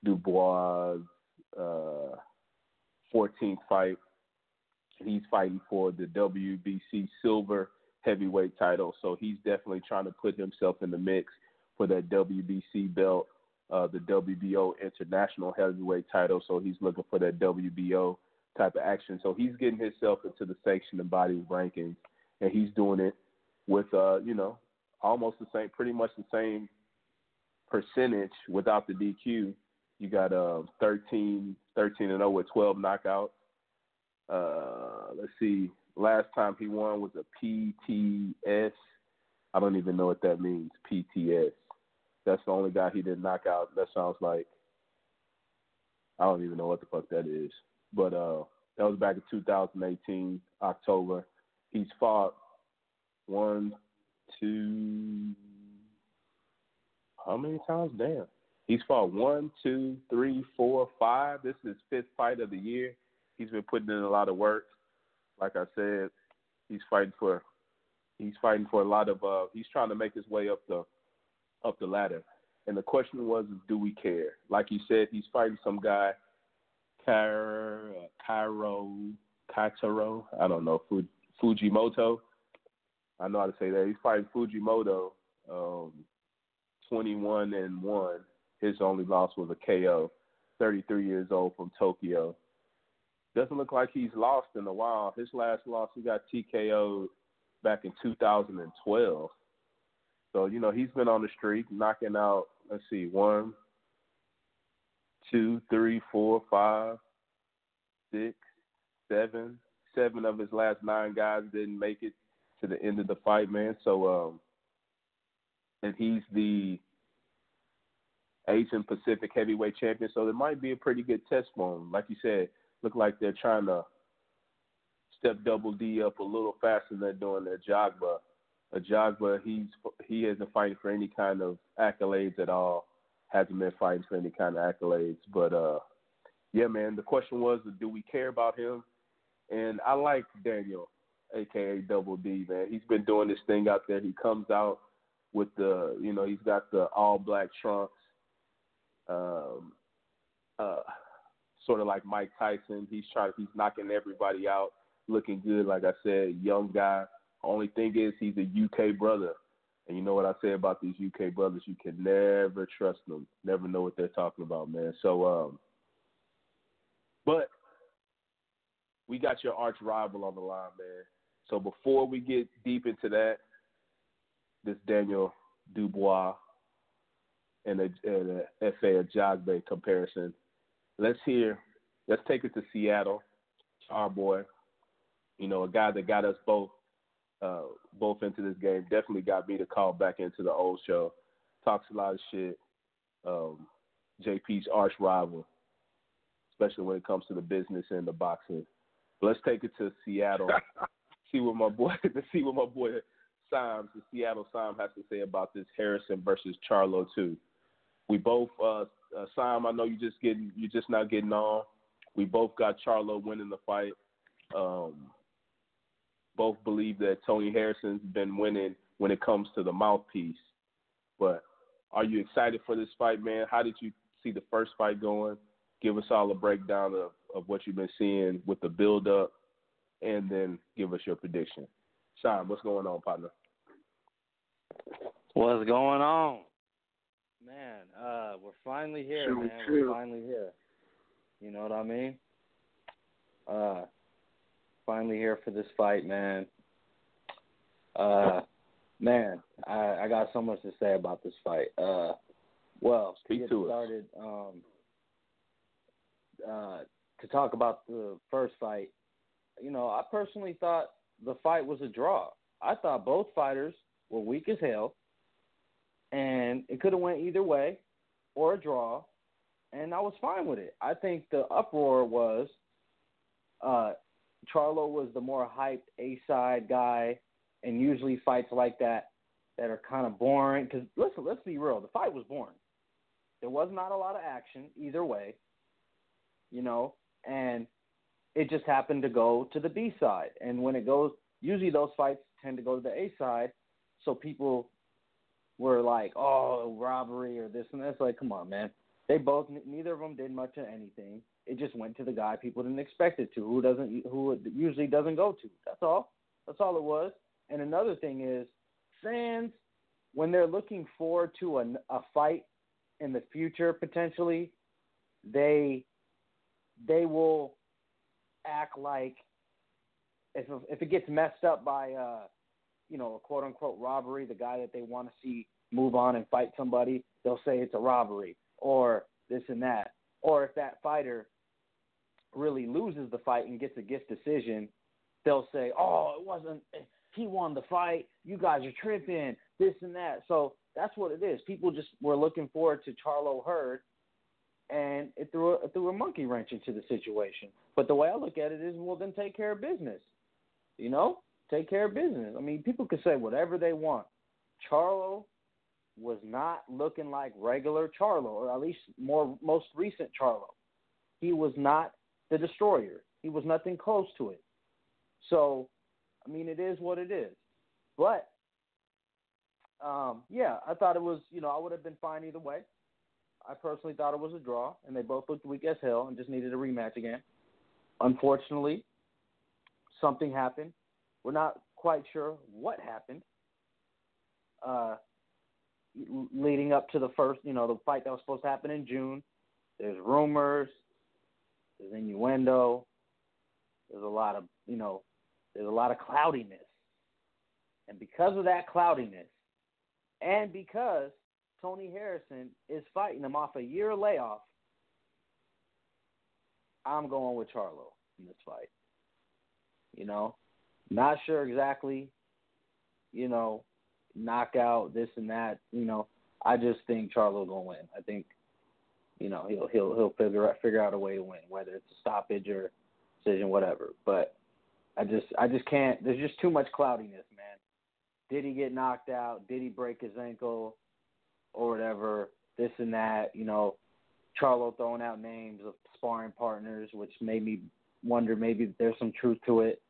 S1: Dubois' uh, 14th fight. He's fighting for the WBC silver heavyweight title. So he's definitely trying to put himself in the mix for that WBC belt, uh, the WBO international heavyweight title. So he's looking for that WBO type of action. So he's getting himself into the sanctioned body rankings, and he's doing it with, uh, you know, almost the same, pretty much the same percentage without the DQ. You got uh, 13, 13 and 0 with 12 knockouts. Uh, let's see, Last time he won was a PTS. I don't even know what that means. PTS. That's the only guy he didn't knock out. That sounds like I don't even know what the fuck that is. But uh that was back in 2018 October. He's fought one, two, how many times? Damn. He's fought one, two, three, four, five. This is his fifth fight of the year. He's been putting in a lot of work like I said, he's fighting for he's fighting for a lot of uh he's trying to make his way up the up the ladder. And the question was do we care? Like you said, he's fighting some guy Cairo Cairo Kaitaro, I don't know, Fujimoto. I know how to say that. He's fighting Fujimoto, um, 21 and 1. His only loss was a KO. 33 years old from Tokyo doesn't look like he's lost in a while. His last loss, he got TKO'd back in 2012. So, you know, he's been on the streak, knocking out, let's see, one, two, three, four, five, six, seven. Seven of his last nine guys didn't make it to the end of the fight, man. So, um, and he's the Asian Pacific heavyweight champion. So it might be a pretty good test for him. Like you said, look like they're trying to step Double D up a little faster than they're doing their Jagba. A Jagba, he's he isn't fighting for any kind of accolades at all. Hasn't been fighting for any kind of accolades. But uh, yeah, man. The question was, do we care about him? And I like Daniel, aka Double D, man. He's been doing this thing out there. He comes out with the, you know, he's got the all black trunks. Um, uh, sort of like Mike Tyson. He's trying, he's knocking everybody out, looking good. Like I said, young guy. Only thing is, he's a UK brother, and you know what I say about these UK brothers? You can never trust them. Never know what they're talking about, man. So, um, but we got your arch rival on the line, man. So before we get deep into that, this Daniel Dubois and a, and a Efe Ajagba comparison. Let's hear. Let's take it to Seattle. Our boy, you know, a guy that got us both uh, both into this game. Definitely got me to call back into the old show. Talks a lot of shit. Um, JP's arch rival, especially when it comes to the business and the boxing. Let's take it to Seattle. see what my boy. Let's see what my boy Symes, the Seattle Symes, has to say about this Harrison versus Charlo too. We both, uh, uh, Sam. I know you just getting, you just not getting on. We both got Charlo winning the fight. Um, both believe that Tony Harrison's been winning when it comes to the mouthpiece. But are you excited for this fight, man? How did you see the first fight going? Give us all a breakdown of, of what you've been seeing with the build up and then give us your prediction. Sean, what's going on, partner?
S4: What's going on? Man, uh, we're finally here, man. We're finally here. You know what I mean? Uh, finally here for this fight, man. Uh, man, I, I got so much to say about this fight. Uh, well,
S1: Speak
S4: to get
S1: to
S4: started, um, uh, to talk about the first fight, you know, I personally thought the fight was a draw. I thought both fighters were weak as hell, and it could have went either way, or a draw, and I was fine with it. I think the uproar was uh, Charlo was the more hyped A side guy, and usually fights like that that are kind of boring. Because listen, let's be real, the fight was boring. There was not a lot of action either way, you know, and it just happened to go to the B side. And when it goes, usually those fights tend to go to the A side, so people were like, "Oh, robbery" or this and that. It's like, come on, man. They both, neither of them did much of anything. It just went to the guy people didn't expect it to, who doesn't, who usually doesn't go to. That's all. That's all it was. And another thing is, fans, when they're looking forward to a, a fight in the future potentially, they they will act like if if it gets messed up by uh you know a quote unquote robbery, the guy that they want to see move on and fight somebody, they'll say it's a robbery or this and that. Or if that fighter really loses the fight and gets a gift decision, they'll say, "Oh, it wasn't. He won the fight. You guys are tripping. This and that." So that's what it is. People just were looking forward to Charlo Hurd, and it threw a, it threw a monkey wrench into the situation. But the way I look at it is, well, then take care of business. You know, take care of business. I mean, people can say whatever they want. Charlo was not looking like regular Charlo, or at least more most recent Charlo. He was not the destroyer. He was nothing close to it. So, I mean, it is what it is. But, um, yeah, I thought it was, you know, I would have been fine either way. I personally thought it was a draw, and they both looked weak as hell and just needed a rematch again. Unfortunately, something happened. We're not quite sure what happened. Uh, leading up to the first, you know, the fight that was supposed to happen in June. There's rumors, there's innuendo, there's a lot of, you know, there's a lot of cloudiness. And because of that cloudiness, and because Tony Harrison is fighting him off a year layoff, I'm going with Charlo in this fight. You know, not sure exactly, you know, knockout, this and that. You know, I just think Charlo gonna win. I think, you know, he'll he'll he'll figure out figure out a way to win, whether it's a stoppage or decision, whatever. But I just I just can't. There's just too much cloudiness, man. Did he get knocked out? Did he break his ankle, or whatever? This and that. You know, Charlo throwing out names of sparring partners, which made me wonder maybe there's some truth to it.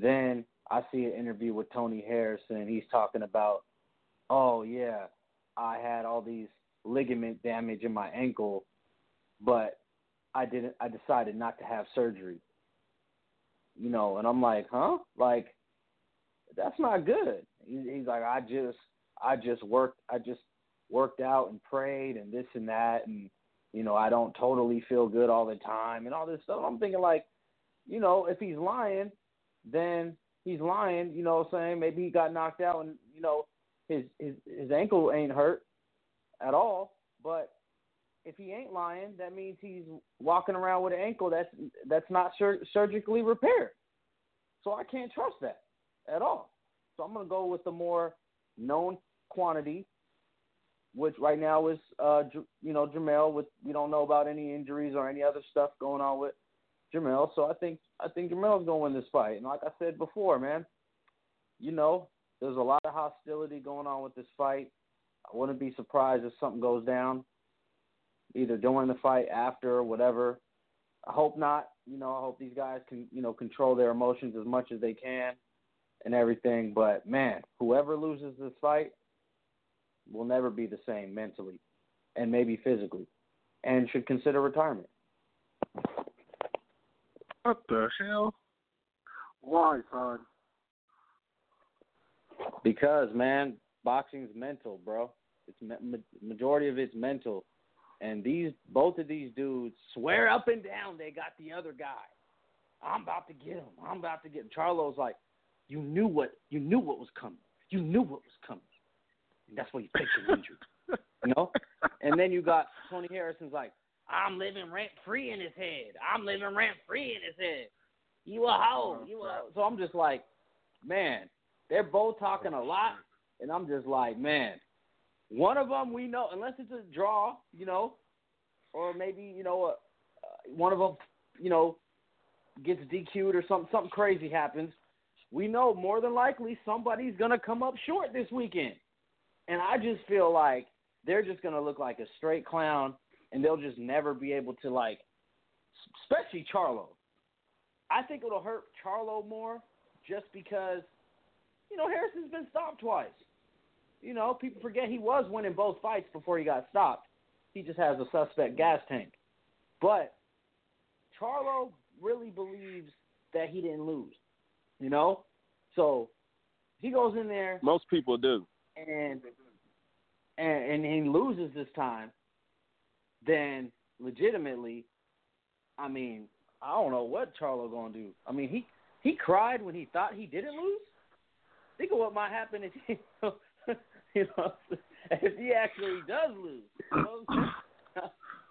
S4: Then I see an interview with Tony Harrison. He's talking about, oh yeah, I had all these ligament damage in my ankle, but I didn't. I decided not to have surgery. You know, and I'm like, huh? Like, that's not good. He's like, I just, I just worked, I just worked out and prayed and this and that, and you know, I don't totally feel good all the time and all this stuff. I'm thinking like, you know, if he's lying, then he's lying, you know what I'm saying? Maybe he got knocked out and, you know, his his his ankle ain't hurt at all. But if he ain't lying, that means he's walking around with an ankle that's that's not sur- surgically repaired. So I can't trust that at all. So I'm gonna go with the more known quantity, which right now is uh you know Jermell With we don't know about any injuries or any other stuff going on with Jermell. So I think I think Jermell's gonna win this fight. And like I said before, man, you know there's a lot of hostility going on with this fight. I wouldn't be surprised if something goes down, either during the fight, after, or whatever. I hope not. You know, I hope these guys can, you know, control their emotions as much as they can and everything. But man, whoever loses this fight will never be the same mentally and maybe physically and should consider retirement.
S2: What the hell? Why, son?
S4: Because man, boxing's mental, bro. It's ma- majority of it's mental, and these both of these dudes swear up and down they got the other guy. I'm about to get him. I'm about to get him. Charlo's like, you knew what you knew what was coming. You knew what was coming, and that's why you picked injury. you know. And then you got Tony Harrison's like, I'm living rent free in his head. I'm living rent free in his head. You a hoe. You a hoe. So I'm just like, man, they're both talking a lot, and I'm just like, man, one of them we know, unless it's a draw, you know, or maybe you know, uh, one of them, you know, gets DQ'd or something, something crazy happens. We know more than likely somebody's gonna come up short this weekend, and I just feel like they're just gonna look like a straight clown, and they'll just never be able to like, especially Charlo. I think it'll hurt Charlo more just because you know, Harrison's been stopped twice. You know, people forget he was winning both fights before he got stopped. He just has a suspect gas tank. But Charlo really believes that he didn't lose. You know? So he goes in there.
S1: Most people do.
S4: And and and he loses this time, then legitimately, I mean, I don't know what Charlo gonna do. I mean, he he cried when he thought he didn't lose think of what might happen if he, you know, if he actually does lose. You know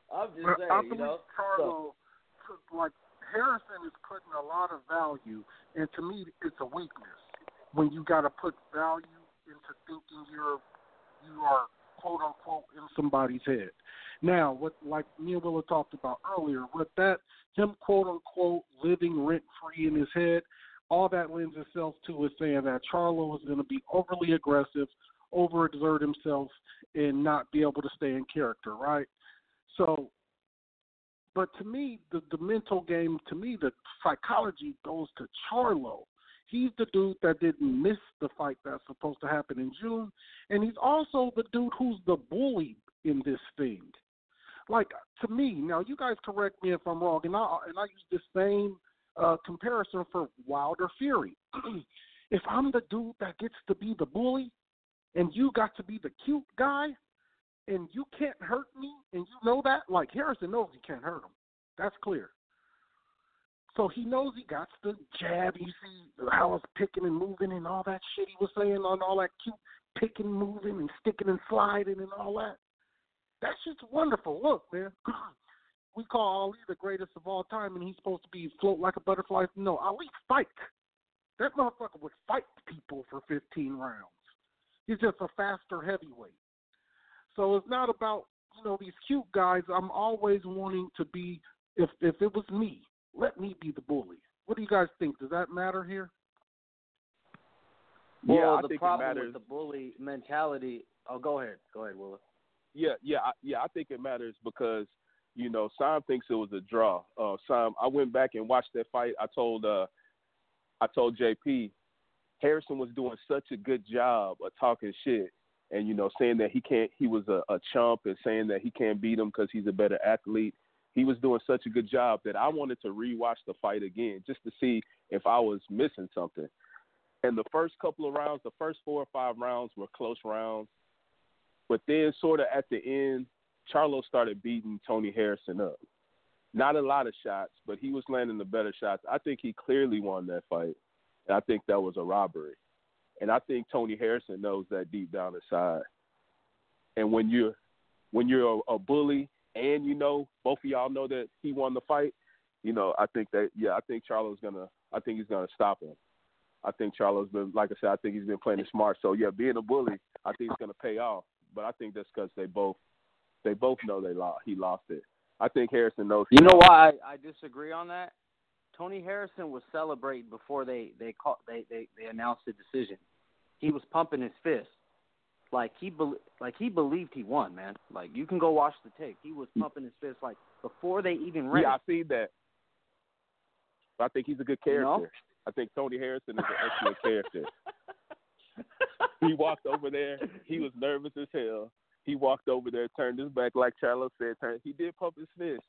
S4: I'm just saying,
S2: I
S4: you know.
S2: Charlo, so. like Harrison is putting a lot of value, and to me, it's a weakness when you got to put value into thinking you're you are quote unquote in somebody's head. Now, what like me and Willa talked about earlier, with that him quote unquote living rent free in his head, all that lends itself to is saying that Charlo is going to be overly aggressive, overexert himself, and not be able to stay in character, right? So, but to me, the the mental game, to me, the psychology goes to Charlo. He's the dude that didn't miss the fight that's supposed to happen in June, and he's also the dude who's the bully in this thing. Like to me, now you guys correct me if I'm wrong, and I and I use the same uh, comparison for Wilder Fury. if I'm the dude that gets to be the bully, and you got to be the cute guy, and you can't hurt me, and you know that, like Harrison knows he can't hurt him. That's clear. So he knows he got the jab. You see how it's picking and moving and all that shit he was saying on all that cute picking, moving, and sticking and sliding and all that. That's just wonderful. Look, man, we call Ali the greatest of all time, and he's supposed to be float like a butterfly. No, Ali fight. That motherfucker would fight people for 15 rounds. He's just a faster heavyweight. So it's not about you know these cute guys. I'm always wanting to be. If if it was me, let me be the bully. What do you guys think? Does that matter here?
S4: Well,
S1: yeah, I
S4: the
S1: think
S4: problem
S1: it matters.
S4: with the bully mentality. Oh, go ahead, go ahead, Willa.
S1: Yeah, yeah, yeah. I think it matters because you know, Sam thinks it was a draw. Uh, Sam, I went back and watched that fight. I told, uh, I told JP, Harrison was doing such a good job of talking shit and you know saying that he can't, he was a, a chump and saying that he can't beat him because he's a better athlete. He was doing such a good job that I wanted to rewatch the fight again just to see if I was missing something. And the first couple of rounds, the first four or five rounds were close rounds, but then sort of at the end, Charlo started beating Tony Harrison up. Not a lot of shots, but he was landing the better shots. I think he clearly won that fight. And I think that was a robbery. and I think Tony Harrison knows that deep down inside. And when you're when you're a, a bully and you know both of y'all know that he won the fight, you know I think that yeah I think Charlo's gonna I think he's gonna stop him. I think Charlo's been like I said I think he's been playing it smart. So yeah, being a bully I think it's gonna pay off. But I think that's because they both they both know they lost. He lost it. I think Harrison knows.
S4: You know why I, I disagree on that? Tony Harrison was celebrating before they they call, they, they they announced the decision. He was pumping his fist, like he be, like he believed he won, man. Like you can go watch the tape. He was pumping his fist like before they even ran.
S1: Yeah, I see that. But I think he's a good character.
S4: You know?
S1: I think Tony Harrison is an excellent character. he walked over there. He was nervous as hell. He walked over there, turned his back, like Charlo said. Turned. He did pump his fist,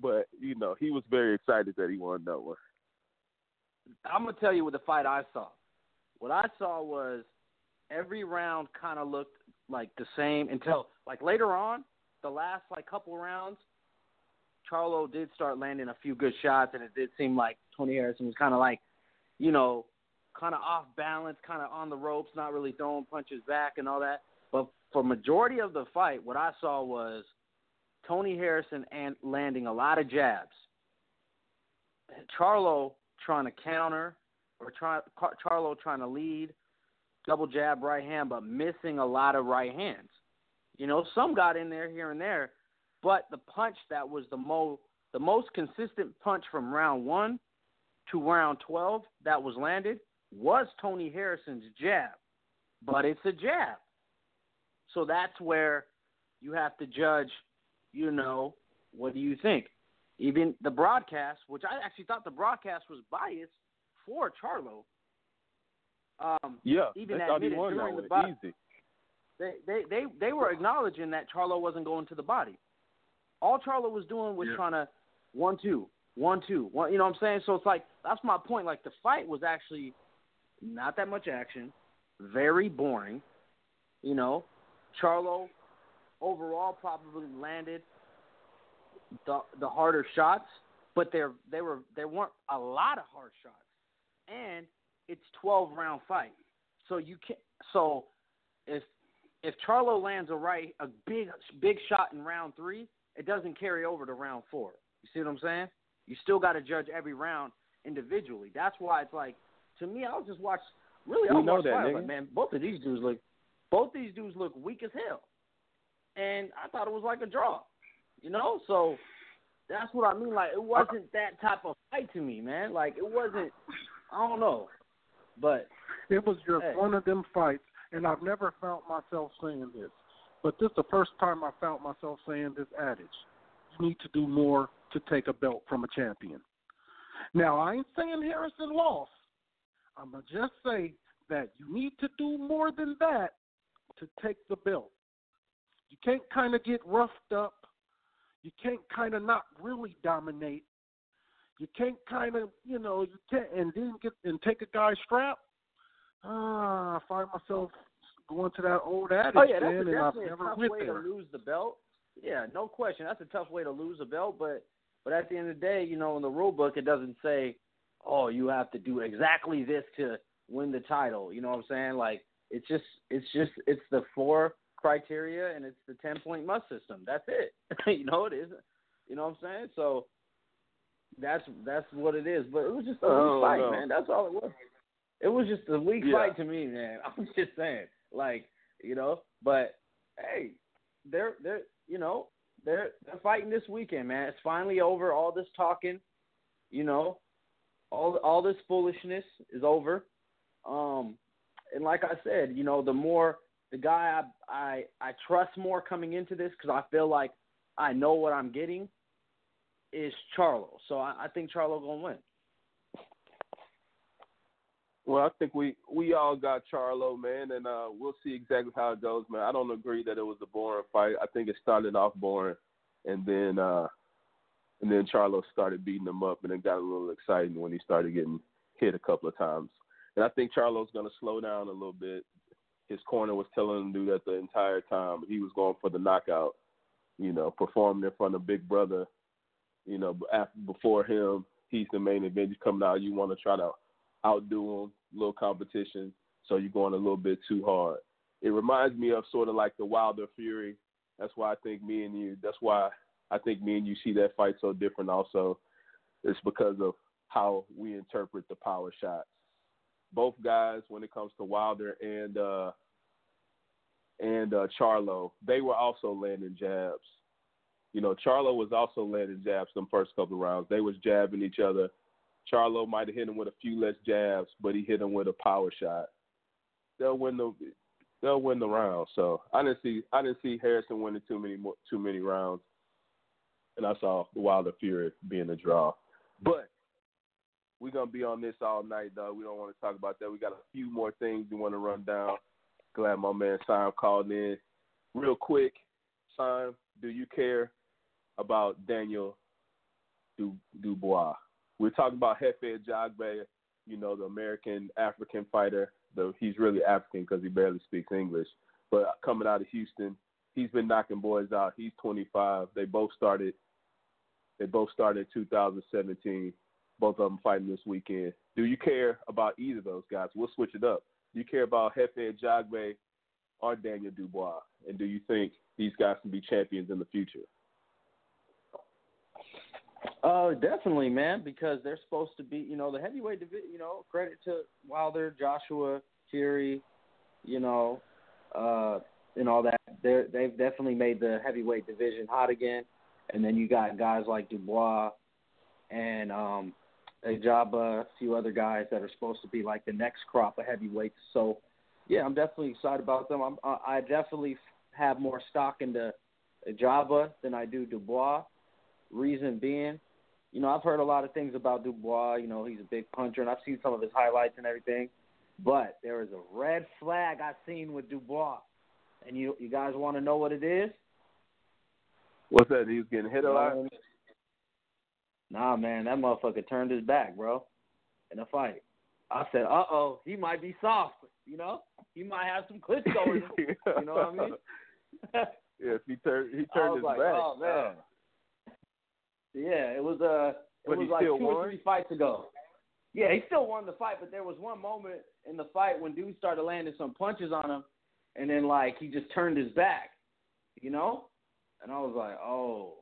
S1: but you know he was very excited that he won that one.
S4: I'm gonna tell you what the fight I saw. What I saw was every round kind of looked like the same until like later on, the last like couple rounds, Charlo did start landing a few good shots, and it did seem like Tony Harrison was kind of like, you know, kind of off balance, kind of on the ropes, not really throwing punches back and all that. But for majority of the fight, what I saw was Tony Harrison and landing a lot of jabs. Charlo trying to counter or try, Charlo trying to lead, double jab right hand, but missing a lot of right hands. You know, some got in there here and there, but the punch that was the most the most consistent punch from round one to round twelve that was landed was Tony Harrison's jab, but it's a jab. So that's where you have to judge, you know, what do you think? Even the broadcast, which I actually thought the broadcast was biased for Charlo. Um,
S1: yeah,
S4: even admitted during
S1: that
S4: the
S1: easy.
S4: they, they they they were acknowledging that Charlo wasn't going to the body. All Charlo was doing was
S2: Yeah.
S4: trying to one two one two one. You know what I'm saying? So it's like that's my point. Like the fight was actually not that much action, very boring. You know, Charlo overall probably landed the the harder shots, but there they were there weren't a lot of hard shots, and it's 12 round fight. So you can so if if Charlo lands a right a big big shot in round three, it doesn't carry over to round four. You see what I'm saying? You still got to judge every round individually. That's why it's like to me, I'll just watch. Really,
S1: We
S4: I'll
S1: know
S4: watch
S1: that,
S4: fight.
S1: nigga.
S4: Like, man, both of these dudes look both these dudes look weak as hell, and I thought it was like a draw. You know, so that's what I mean. Like it wasn't that type of fight to me, man. Like it wasn't. I don't know, but
S2: It was just
S4: Hey.
S2: one of them fights, and I've never found myself saying this, but this is the first time I found myself saying this adage: you need to do more to take a belt from a champion. Now, I ain't saying Harrison lost. I'm gonna just say that you need to do more than that to take the belt. You can't kind of get roughed up. You can't kind of not really dominate. You can't kind of, you know, you can't and then get and take a guy's strap. Ah, I find myself going to that old adage,
S4: oh yeah, that's
S2: man,
S4: a,
S2: and I've
S4: definitely a
S2: never
S4: tough way
S2: there.
S4: to lose the belt. Yeah, no question. That's a tough way to lose a belt, but but at the end of the day, you know, in the rule book, it doesn't say, oh, you have to do exactly this to win the title. You know what I'm saying? Like it's just it's just it's the four criteria and it's the ten point must system. That's it. you know it is. You know what I'm saying? So that's that's what it is. But it was just a
S1: Oh,
S4: weak fight,
S1: no.
S4: man. That's all it was. It was just a weak
S1: Yeah.
S4: fight to me, man. I'm just saying, like you know. But hey, they're they're you know they're they're fighting this weekend, man. It's finally over. All this talking, you know, all all this foolishness is over. Um, and like I said, you know, the more the guy I I I trust more coming into this because I feel like I know what I'm getting is Charlo. So I, I think Charlo gonna win.
S1: Well, I think we we all got Charlo, man, and uh, we'll see exactly how it goes, man. I don't agree that it was a boring fight. I think it started off boring, and then uh, and then Charlo started beating him up, and it got a little exciting when he started getting hit a couple of times. And I think Charlo's going to slow down a little bit. His corner was telling him to do that the entire time. He was going for the knockout, you know, performing in front of Big Brother. You know, after, before him, he's the main event. He's coming out. You want to try to outdo him, little competition. so you're going a little bit too hard. It reminds me of sort of like the Wilder Fury. That's why I think me and you. That's why I think me and you see that fight so different. Also, it's because of how we interpret the power shots. Both guys, when it comes to Wilder and uh, and uh, Charlo, they were also landing jabs. You know, Charlo was also landing jabs in the first couple of rounds. They was jabbing each other. Charlo might have hit him with a few less jabs, but he hit him with a power shot. They'll win the they'll win the round. So I didn't see I didn't see Harrison winning too many more, too many rounds, and I saw the Wilder Fury being a draw. But we're gonna be on this all night, though. We don't want to talk about that. We got a few more things we want to run down. Glad my man Simon called in. Real quick, Simon, do you care about Daniel du- Dubois? We're talking about Efe Ajagba, you know, the American African fighter. Though he's really African because he barely speaks English. But coming out of Houston, he's been knocking boys out. He's 25. They both started. They both started in 2017. Both of them fighting this weekend. Do you care about either of those guys? We'll switch it up. Do you care about Efe Ajagba or Daniel Dubois? And do you think these guys can be champions in the future?
S4: Uh, definitely, man, because they're supposed to be, you know, the heavyweight division. You know, credit to Wilder, Joshua, Fury, you know, uh, and all that. They they've definitely made the heavyweight division hot again. And then you got guys like Dubois and um, Ajagba, a few other guys that are supposed to be like the next crop of heavyweights. So, yeah, I'm definitely excited about them. I'm, I definitely have more stock into Ajagba than I do Dubois. Reason being, you know, I've heard a lot of things about Dubois. You know, he's a big puncher, and I've seen some of his highlights and everything. But there is a red flag I've seen with Dubois, and you you guys want to know what it is?
S1: What's that? He's getting hit a lot.
S4: Nah, man, that motherfucker turned his back, bro, in a fight. I said, uh oh, he might be soft. You know, he might have some clips going. you know what I mean?
S1: yes, he turned he turned his
S4: like,
S1: back.
S4: Oh man. Yeah, it was uh it
S1: But
S4: was like two
S1: won?
S4: or three fights ago. Yeah, he still won the fight, but there was one moment in the fight when dude started landing some punches on him, and then like he just turned his back, you know, and I was like, oh,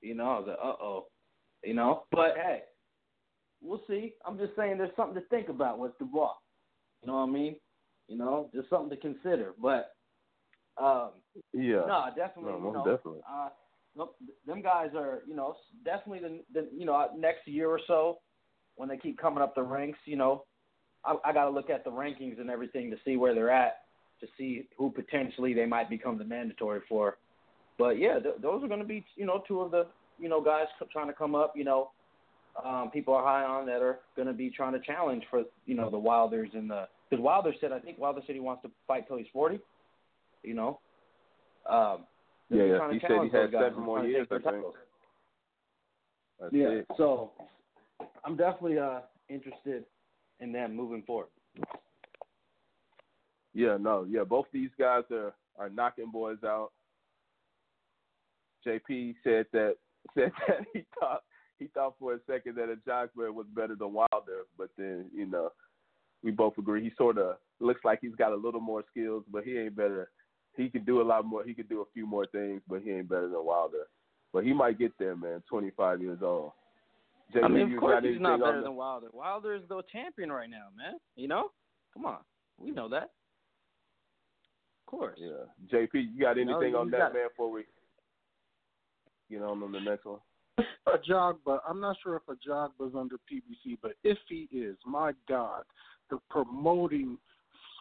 S4: you know, I was like, uh oh, you know, but hey, we'll see. I'm just saying, there's something to think about with Dubois. You know what I mean? You know, just something to consider. But um,
S1: Yeah.
S4: no, definitely,
S1: No,
S4: you know,
S1: definitely.
S4: uh, them guys are, you know, definitely the, the, you know, next year or so when they keep coming up the ranks, you know, I, I got to look at the rankings and everything to see where they're at, to see who potentially they might become the mandatory for. But yeah, th- those are going to be, you know, two of the, you know, guys c- trying to come up. You know, um, people are high on that are going to be trying to challenge for, you know, the Wilders and the because Wilder said I think Wilder said he wants to fight till he's forty. You know. Um,
S1: Yeah, yeah. He said he had
S4: guys
S1: seven more years, I think. That's
S4: Yeah.
S1: it.
S4: So I'm definitely uh interested in them moving forward.
S1: Yeah, no, yeah. Both these guys are are knocking boys out. JP said that said that he thought he thought for a second that a Joshua was better than Wilder, but then you know we both agree he sort of looks like he's got a little more skills, but he ain't better. He can do a lot more. He can do a few more things, but he ain't better than Wilder. But he might get there, man. Twenty five years old. JP,
S4: I mean, of course he's not better than Wilder. Wilder is the champion right now, man. You know? Come on. We know that. Of course.
S1: Yeah, JP, you got anything on
S4: you
S1: that, man? Before we get on to the next one.
S2: a Jogba. I'm not sure if Ajagba's under PBC, but if he is, my God, the promoting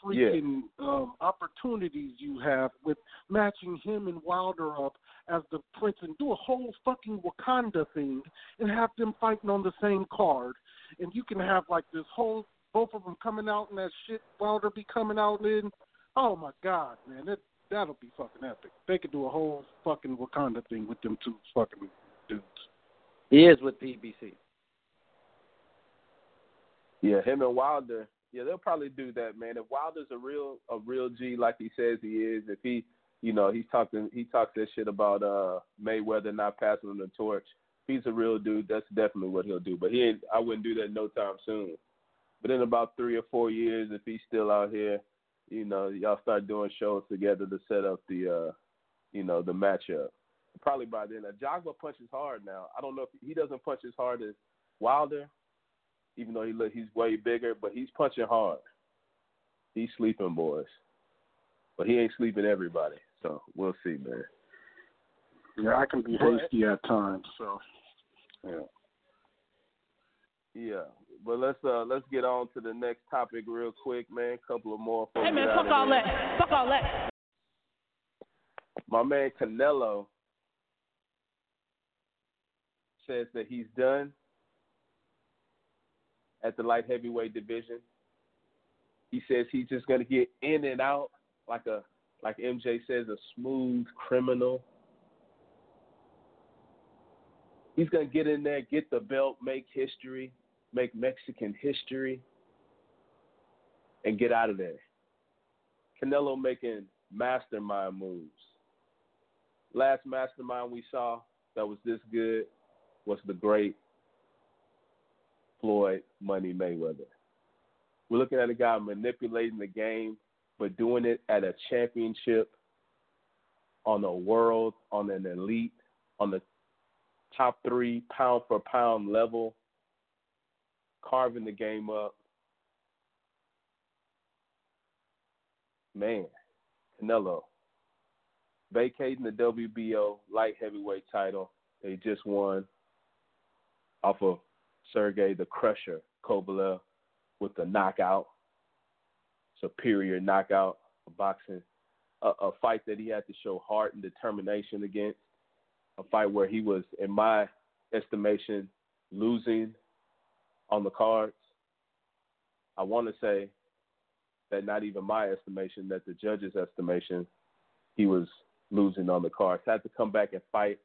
S2: freaking um, opportunities you have with matching him and Wilder up as the prince and do a whole fucking Wakanda thing and have them fighting on the same card, and you can have like this whole both of them coming out in that shit Wilder be coming out in. Oh my God, man, that that'll be fucking epic. They could do a whole fucking Wakanda thing with them two fucking dudes.
S4: He is with PBC.
S1: Yeah, him and Wilder. Yeah, they'll probably do that, man. If Wilder's a real a real G like he says he is, if he you know, he's talking he talks that shit about uh Mayweather not passing him the torch. If he's a real dude, that's definitely what he'll do. But he ain't I wouldn't do that no time soon. But in about three or four years, if he's still out here, you know, y'all start doing shows together to set up the, uh, you know, the matchup. Probably by then, Ajagba punches hard now. I don't know if he doesn't punch as hard as Wilder, even though he look he's way bigger, but he's punching hard. He's sleeping, boys, but he ain't sleeping everybody. So we'll see, man.
S2: Yeah, I can be hasty at times. So, yeah.
S1: Yeah, but let's uh let's get on to the next topic real quick, man. Couple of more.
S5: Hey man, fuck all here. that. Fuck all that.
S1: My man Canelo says that he's done at the light heavyweight division. He says he's just gonna get in and out like a like MJ says, a smooth criminal. He's gonna get in there, get the belt, make history, make Mexican history, and get out of there. Canelo making mastermind moves. Last mastermind we saw that was this good was the great Floyd Money Mayweather. We're looking at a guy manipulating the game, but doing it at a championship, on a world, on an elite, on the top three pound for pound level carving the game up. Man, Canelo vacating the WBO light heavyweight title. They just won off of Sergey the Crusher Kovalev with the knockout, superior knockout, boxing, a, a fight that he had to show heart and determination against, a fight where he was, in my estimation, losing on the cards. I want to say that not even my estimation, that the judge's estimation, he was losing on the cards. Had to come back and fight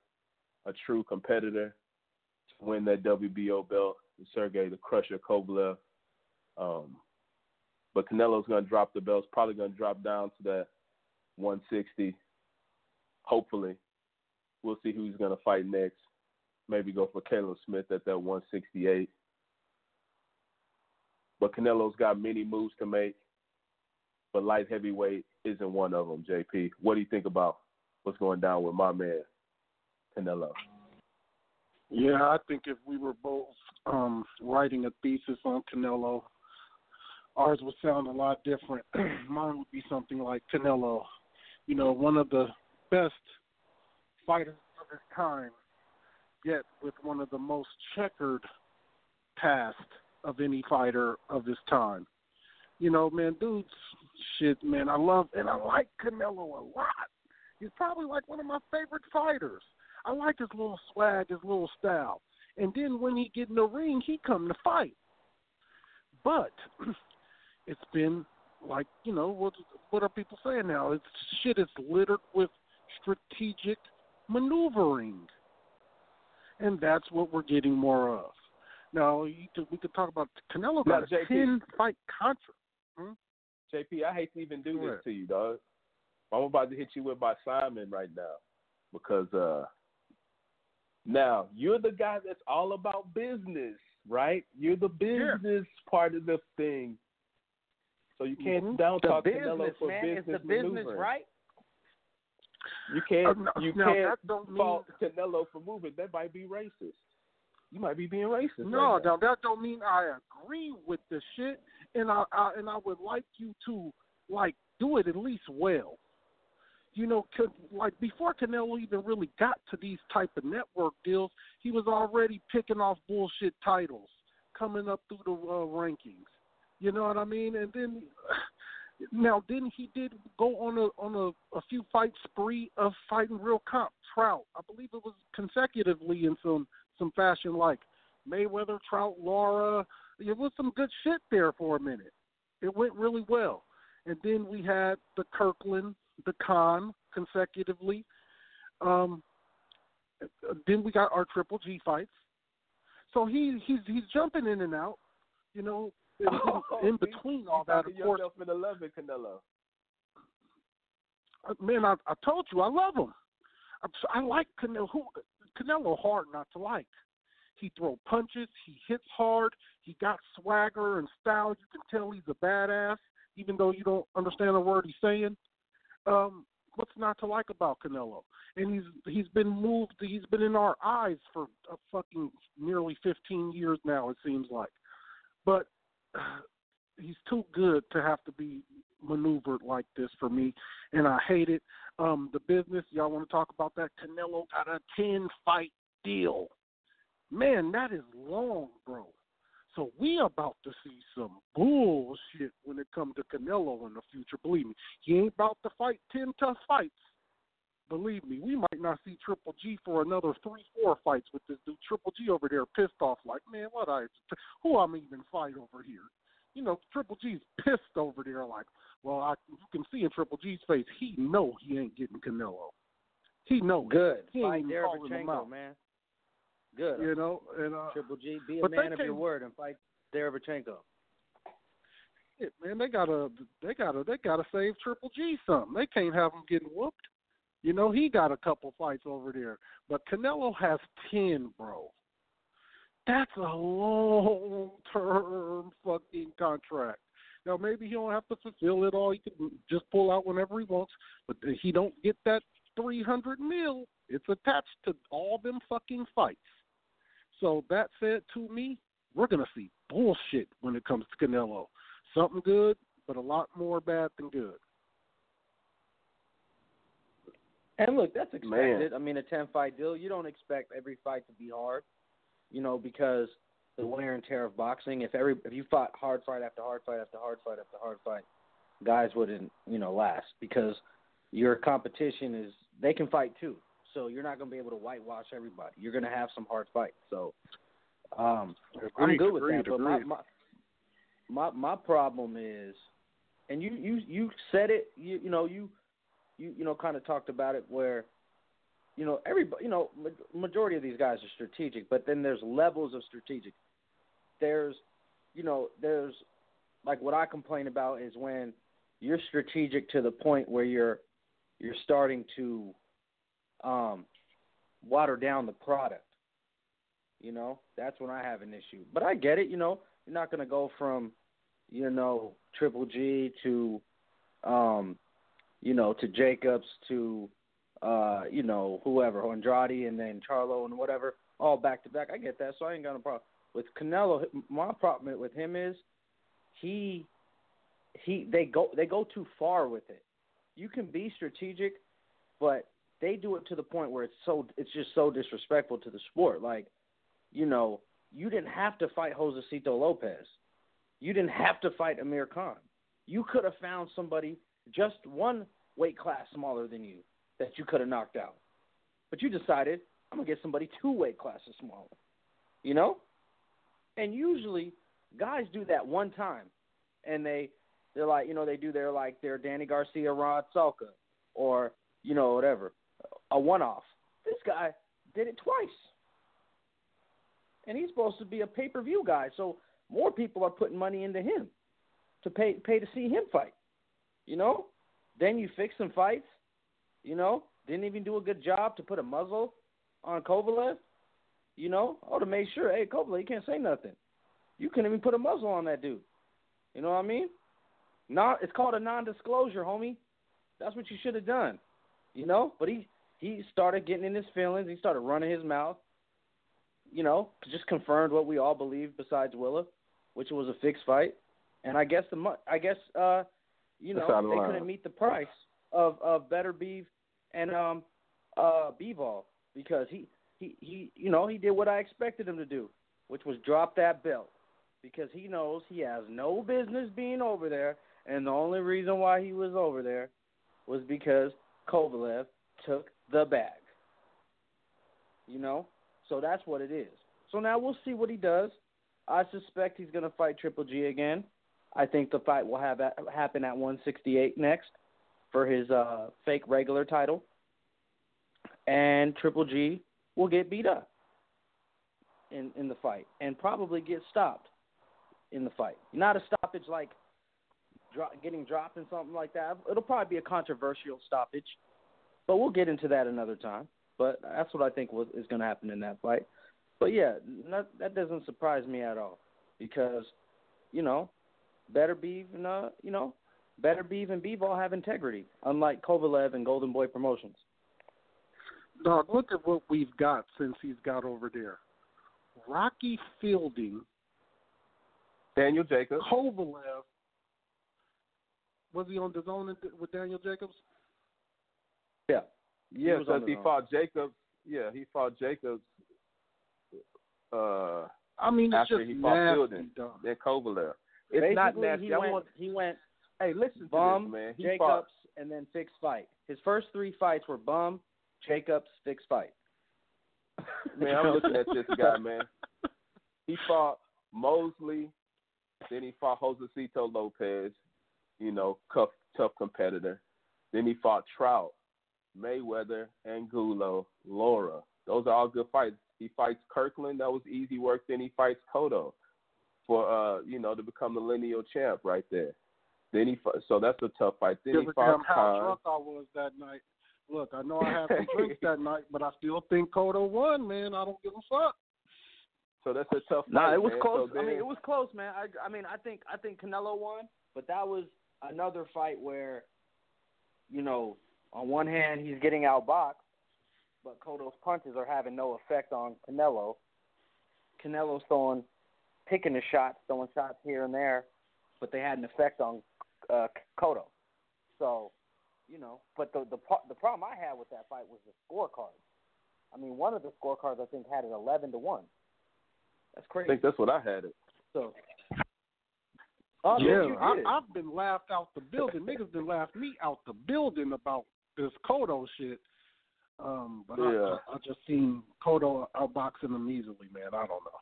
S1: a true competitor to win that WBO belt, Sergey the Crusher Kovalev. Um, but Canelo's going to drop the belt. It's probably going to drop down to that 160. Hopefully, we'll see who he's going to fight next. Maybe go for Callum Smith at that 168. But Canelo's got many moves to make, but light heavyweight isn't one of them. JP, what do you think about what's going down with my man Canelo?
S2: Yeah, I think if we were both um, writing a thesis on Canelo, ours would sound a lot different. Mine would be something like Canelo, you know, one of the best fighters of his time, yet with one of the most checkered past of any fighter of his time. You know, man, dude's shit, man. I love and I like Canelo a lot. He's probably like one of my favorite fighters. I like his little swag, his little style. And then when he get in the ring, he come to fight. But it's been like you know what what are people saying now? It's shit is littered with strategic maneuvering, and that's what we're getting more of. Now could, we could talk about Canelo got a ten fight contract. Hmm?
S1: JP, I hate to even do this to you, dog. I'm about to hit you with my Simon right now because uh now you're the guy that's all about business, right? You're the business yeah. part of the thing. So you can't mm-hmm. down talk Canelo for
S4: man.
S1: business
S4: It's the business, right?
S1: You can't uh,
S2: no,
S1: you
S2: now,
S1: can't fault mean... Canelo for moving. That might be racist you might be being racist.
S2: No,
S1: right now.
S2: that don't mean I agree with the shit, and I, I and I would like you to like do it at least well. You know, like before Canelo even really got to these type of network deals, he was already picking off bullshit titles coming up through the uh, rankings. You know what I mean? And then now then he did go on a on a, a few fight spree of fighting real comp Trout. I believe it was consecutively in some some fashion like Mayweather, Trout, Lara. It was some good shit there for a minute. It went really well. And then we had the Kirkland, the Khan consecutively. Um, then we got our Triple G fights. So he he's he's jumping in and out, you know, in,
S1: oh,
S2: in between all that. Of course,
S1: in the love Canelo.
S2: Uh, man, I, I told you I love him. I, I like Canelo. Who Canelo hard not to like. He throw punches. He hits hard. He got swagger and style. You can tell he's a badass, even though you don't understand a word he's saying. Um, what's not to like about Canelo? And he's he's been moved. He's been in our eyes for a fucking nearly 15 years now. It seems like, but he's too good to have to be maneuvered like this for me, and I hate it. Um, the business, y'all want to talk about that? Canelo got a 10 fight deal. Man, that is long, bro. So we about to see some bullshit when it comes to Canelo in the future. Believe me, he ain't about to fight ten tough fights. Believe me, we might not see Triple G for another three, four fights with this dude. Triple G over there pissed off, like, man, what I, who I'm even fight over here? You know, Triple G's pissed over there, like, well, I, you can see in Triple G's face, he know he ain't getting Canelo. He know
S4: good.
S2: He
S4: Fight
S2: ain't even calling him Derevyanchenko,
S4: man. Good.
S2: You know, and uh,
S4: Triple G, be a man of your word and fight Derevyanchenko.
S2: shit, man, they gotta, they gotta, they gotta save Triple G some. They can't have him getting whooped. You know, he got a couple fights over there, but Canelo has ten, bro. That's a long term fucking contract. Now maybe he don't have to fulfill it all. He can just pull out whenever he wants, but he don't get that three hundred mil. It's attached to all them fucking fights. So that said, to me, we're gonna see bullshit when it comes to Canelo. Something good, but a lot more bad than good.
S4: And look, that's expected.
S1: Man.
S4: I mean, a ten fight deal, you don't expect every fight to be hard, you know, because the wear and tear of boxing. If every if you fought hard fight after hard fight after hard fight after hard fight, guys wouldn't, you know, last because your competition is they can fight too. So you're not going to be able to whitewash everybody. You're going to have some hard fights. So um I'm good with
S2: agreed,
S4: that, but my, my my my problem is, and you you you said it. You you know you you you know kind of talked about it where, you know everybody you know majority of these guys are strategic, but then there's levels of strategic. There's, you know, there's like what I complain about is when you're strategic to the point where you're you're starting to um water down the product. You know, that's when I have an issue. But I get it, you know, you're not going to go from, you know, Triple G to, um, you know, to Jacobs to, uh, you know, whoever, Andrade and then Charlo and whatever, all back to back. I get that, so I ain't got a problem. With Canelo, my problem with him is he he they go they go too far with it. You can be strategic, but they do it to the point where it's so it's just so disrespectful to the sport. Like, you know, you didn't have to fight Josesito Lopez. You didn't have to fight Amir Khan. You could have found somebody just one weight class smaller than you that you could have knocked out. But you decided, I'm gonna get somebody two weight classes smaller. You know? And usually guys do that one time and they they're like, you know, they do their like their Danny Garcia, Rod Salka, or you know whatever, a one-off. This guy did it twice, and he's supposed to be a pay-per-view guy, so more people are putting money into him to pay pay to see him fight. You know, then you fix some fights. You know, didn't even do a good job to put a muzzle on Kovalev. You know, I would have made sure, hey, Kovalev, you can't say nothing. You couldn't even put a muzzle on that dude. You know what I mean? Not, it's called a non-disclosure, homie. That's what you should have done. You know, but he he started getting in his feelings. He started running his mouth. You know, just confirmed what we all believed besides Willa, which was a fixed fight. And I guess the I guess uh, you know they
S1: line.
S4: couldn't meet the price of of Beterbiev and um uh Bivol because he he he you know he did what I expected him to do, which was drop that belt because he knows he has no business being over there, and the only reason why he was over there was because Kovalev took the bag. You know, so that's what it is. So now we'll see what he does. I suspect he's going to fight Triple G again. I think the fight will have happen at 168 next for his uh, fake regular title, and Triple G will get beat up in in the fight and probably get stopped in the fight. Not a stoppage like getting dropped and something like that. It'll probably be a controversial stoppage, but we'll get into that another time. But that's what I think was, is going to happen in that fight. But yeah, not, that doesn't surprise me at all because, you know, Beterbiev and uh, you know, Beterbiev and Bivol have integrity, unlike Kovalev and Golden Boy Promotions.
S2: Dog, look at what we've got since he's got over there. Rocky Fielding,
S1: Daniel Jacobs.
S2: Kovalev. Was he on the zone with Daniel Jacobs?
S4: Yeah.
S1: Yeah,
S4: was
S1: because he fought Jacobs. Yeah, he fought Jacobs. Uh,
S2: I mean, it's
S1: After
S2: just
S1: he fought
S2: nasty,
S1: Fielding.
S2: dog.
S1: then Kovalev. It's
S4: Basically,
S1: not nasty.
S4: He
S1: I
S4: went,
S1: want.
S4: he went
S1: Hey, listen
S4: bum,
S1: to this, man. He
S4: Jacobs,
S1: fought.
S4: and then fixed fight. His first three fights were bum, Jacobs, fixed fight.
S1: Man, I'm looking at this guy, man. He fought Mosley, then he fought Josesito Lopez, you know, tough, tough competitor. Then he fought Trout, Mayweather, Angulo, Lara. Those are all good fights. He fights Kirkland, that was easy work. Then he fights Cotto for, uh, you know, to become the lineal champ right there. Then he, fi- so that's a tough fight. Then he
S2: a
S1: fought
S2: damn how
S1: Khan.
S2: drunk I was that night. Look, I know I had some drinks that night, but I still think Cotto won, man. I don't give a fuck.
S1: So that's a tough fight.
S4: Nah, it was
S1: man.
S4: close.
S1: So
S4: I mean, it was close, man. I, I mean, I think I think Canelo won, but that was another fight where, you know, on one hand he's getting outboxed, but Cotto's punches are having no effect on Canelo. Canelo's throwing, picking the shots, throwing shots here and there, but they had an effect on uh, Cotto. So, you know, but the the pro- the problem I had with that fight was the scorecard. I mean, one of the scorecards I think had it eleven to one. That's crazy.
S1: I think that's what I had it.
S4: So. Oh,
S2: yeah,
S4: man,
S2: I, I've been laughed out the building. Niggas been laughed me out the building about this Cotto shit. Um, but
S1: Yeah.
S2: I, I just seen Cotto outboxing him easily, man. I don't know.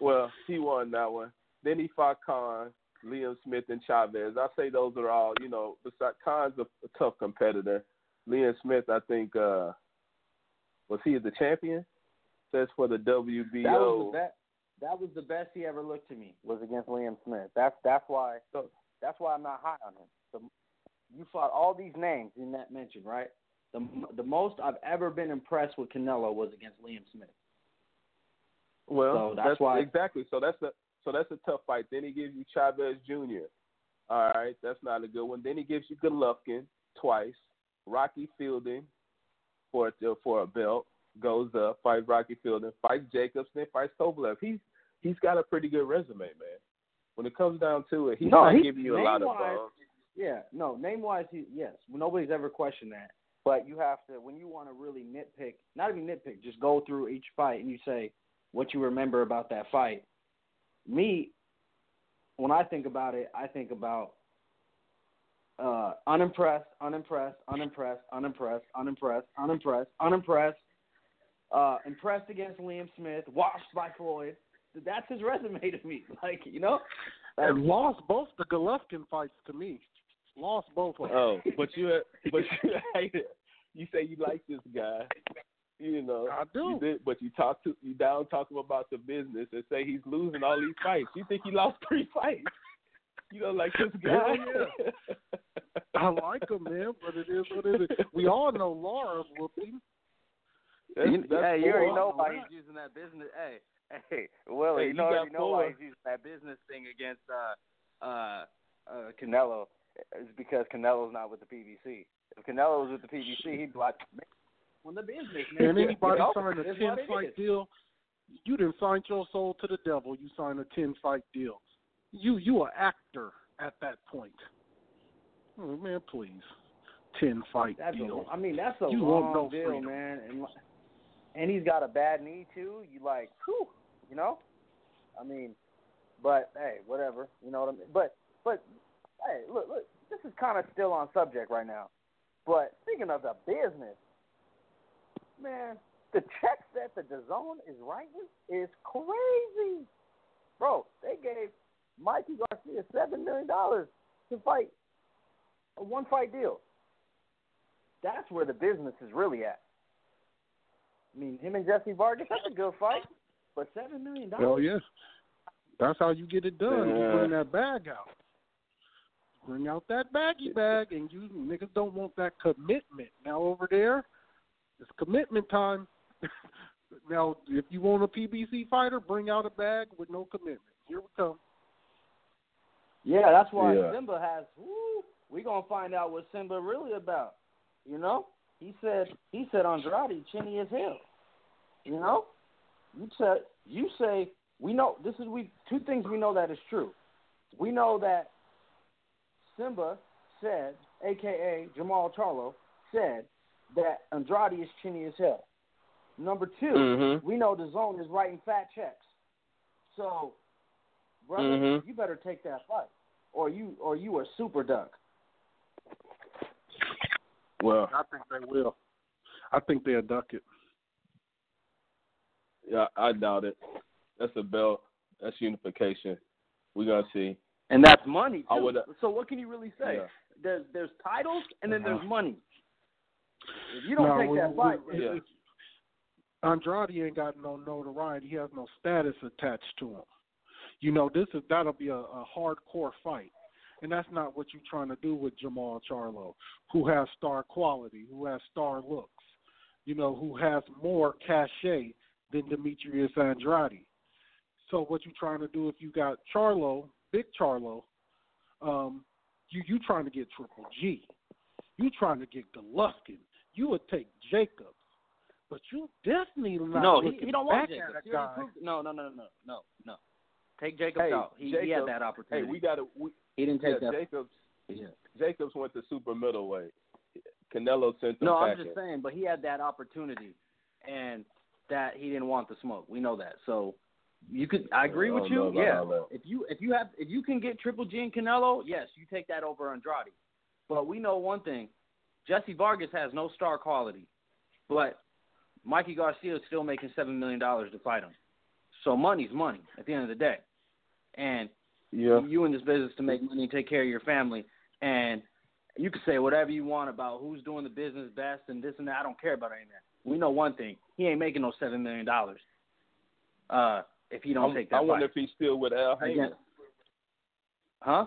S1: Well, he won that one. Then he fought Khan, Liam Smith, and Chavez. I say those are all, you know, besides Khan's a, a tough competitor. Liam Smith, I think, uh was he the champion? Says for the WBO.
S4: That was the best. That was the best he ever looked to me was against Liam Smith. That's that's why.
S1: So-
S4: That's why I'm not high on him. The, you fought all these names in that mention, right? The the most I've ever been impressed with Canelo was against Liam Smith.
S1: Well,
S4: So that's why-
S1: exactly. So that's a so that's a tough fight. Then he gives you Chavez Jr. All right, that's not a good one. Then he gives you Golovkin twice. Rocky Fielding for for a belt goes up, fights Rocky Fielding, fights Jacobs, then fights Kovalev. He's he's got a pretty good resume, man. When it comes down to it, he's
S4: No,
S1: not
S4: he-
S1: giving you a lot of
S4: name-wise- Yeah, no, name wise, he yes, nobody's ever questioned that. But you have to when you want to really nitpick, not even nitpick, just go through each fight and you say what you remember about that fight. Me, when I think about it, I think about uh, unimpressed, unimpressed, unimpressed, unimpressed, unimpressed, unimpressed, unimpressed, uh, impressed against Liam Smith, washed by Floyd. That's his resume to me. Like you know,
S2: And lost both the Golovkin fights to me. Lost both of them.
S1: Oh, but you but you hate it. You say you like this guy. You know,
S2: I do.
S1: You did, but you talk to you down talk him about the business and say he's losing all these fights. You think he lost three fights? You don't like this guy?
S2: Hell I like him, man, but it is what it is. We all know Lara whooping. him.
S1: That's-
S4: you,
S1: that's
S4: hey, you already know why he's using that business. Hey, hey, Willie,
S1: Hey,
S4: you
S1: you
S4: already know why he's using that business thing against uh, uh, uh, Canelo. It's because Canelo's not with the PBC. If Canelo was with the PBC, he'd be like, man, on the business, man.
S2: And anybody
S4: You
S2: sign a ten fight deal, you didn't sign your soul to the devil. You signed a ten fight deal. You you an actor at that point. Oh, man, please, ten fight
S4: That's
S2: deal.
S4: a, I mean, that's a
S2: You
S4: long
S2: no
S4: deal,
S2: freedom.
S4: man. And and he's got a bad knee too. You like, whew, you know. I mean, but hey, whatever. You know what I mean. But but hey, look, look. This is kind of still on subject right now. But speaking of the business, man, the checks that the DAZN is writing is crazy, bro. They gave Mikey Garcia seven million dollars to fight a one fight deal. That's where the business is really at. I mean, him and Jesse Vargas, that's a good fight. But seven million dollars.
S2: Hell yeah, that's how you get it done. You bring that bag out. Bring out that baggy bag, and you niggas don't want that commitment. Now over there, it's commitment time. Now, if you want a PBC fighter, bring out a bag with no commitment. Here we come.
S4: Yeah, that's why
S1: Yeah.
S4: Simba has. Woo, we gonna find out what Simba really about. You know, he said he said Andrade chinny as hell. You know, you said you say we know this is we two things we know that is true. We know that Simba said, aka Jermall Charlo, said that Andrade is chinny as hell. Number 2
S1: Mhm.
S4: we know the zone is writing fat checks. So, brother,
S1: Mhm.
S4: you better take that fight, or you or you are super duck.
S1: Well,
S2: I think they will. I think they'll duck it.
S1: yeah, I doubt it. That's a belt. That's unification. We're gonna see.
S4: And that's money too.
S1: would-
S4: so what can you really say?
S1: Yeah.
S4: There's there's titles and then
S2: Uh-huh.
S4: there's money. If you don't
S2: No,
S4: take
S2: we-
S4: that fight,
S2: we-
S1: Yeah.
S2: Andrade ain't got no notoriety. He has no status attached to him. You know, this is that'll be a, a hardcore fight, and that's not what you're trying to do with Jermall Charlo, who has star quality, who has star looks, you know, who has more cachet than Demetrius Andrade. So what you're trying to do if you got Charlo, big Charlo, um, you you trying to get Triple G, you trying to get Golovkin, you would take Jacobs, but you definitely not
S4: no, he, he don't
S2: back
S4: want Jacobs. He already
S2: guy.
S4: proved- no, no, no, no, no, no. Take Jacobs
S1: Hey,
S4: out. He, he had that opportunity.
S1: Hey, we gotta.
S4: He didn't
S1: yeah,
S4: take that.
S1: Jacobs.
S4: Yeah.
S1: Jacobs went to super middleweight. Canelo sent him
S4: No, I'm
S1: packing.
S4: just saying, but he had that opportunity, and that he didn't want the smoke. We know that. So you could. I agree
S1: I
S4: with you. Yeah.
S1: that.
S4: If you if you have if you can get Triple G and Canelo, yes, you take that over Andrade. But we know one thing: Jesse Vargas has no star quality, but Mikey Garcia is still making seven million dollars to fight him. So money's money at the end of the day, and
S1: Yeah.
S4: you in this business to make money and take care of your family. And you can say whatever you want about who's doing the business best and this and that. I don't care about any of that. We know one thing: he ain't making no seven million dollars. Uh, if he don't
S1: I'm-
S4: take that
S1: I wonder
S4: fight.
S1: if he's still with Al
S4: Haymon. Huh?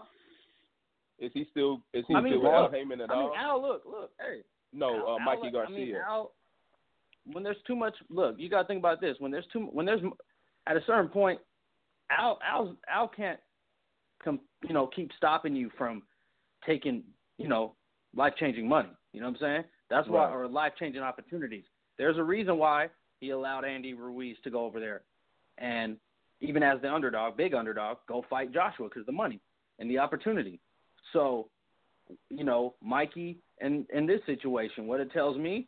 S1: Is he still? Is he
S4: I mean,
S1: still
S4: Al-
S1: Haymon at
S4: I mean,
S1: all?
S4: Al, look, look, hey.
S1: no,
S4: Al-
S1: uh, Mikey
S4: Al-
S1: Garcia.
S4: I mean, Al, when there's too much, look, you got to think about this. When there's too, when there's at a certain point, Al, Al, Al can't, com, you know, keep stopping you from taking, you know, life changing money. You know what I'm saying? That's why,
S1: Right.
S4: or life changing opportunities. There's a reason why he allowed Andy Ruiz to go over there, and even as the underdog, big underdog, go fight Joshua because the money and the opportunity. So, you know, Mikey, and in this situation, what it tells me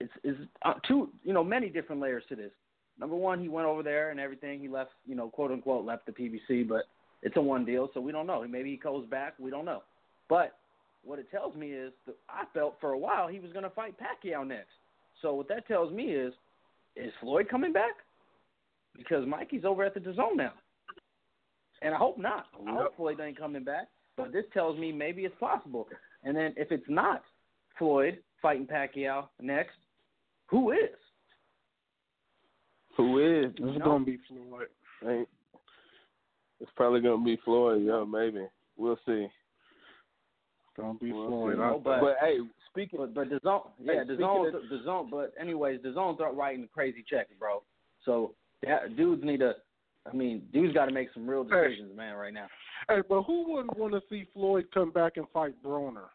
S4: is, is uh, two, you know, many different layers to this. Number one, he went over there and everything. He left, you know, quote unquote, left the PBC, but it's a one deal, so we don't know. Maybe he goes back. We don't know. But what it tells me is that I felt for a while he was going to fight Pacquiao next. So what that tells me is, is Floyd coming back? Because Mikey's over at the DAZN now, and I hope not. I hope Floyd ain't coming back. But this tells me maybe it's possible. And then if it's not Floyd fighting Pacquiao next, who is?
S1: Who is?
S2: It's
S4: No.
S2: gonna be Floyd.
S1: Ain't. It's probably gonna be Floyd. Yeah, maybe. We'll see.
S2: Gonna be
S1: We'll
S2: Floyd.
S1: see.
S4: No, but-
S1: But hey, speaking.
S4: But but the zone, yeah,
S1: Hey,
S4: the zone,
S1: of-
S4: the zone. But anyways, the zone start writing crazy checks, bro. So that dudes need to. I mean, dudes got to make some real
S2: Hey.
S4: decisions, man, right now.
S2: Hey, but who wouldn't want to see Floyd come back and fight Broner?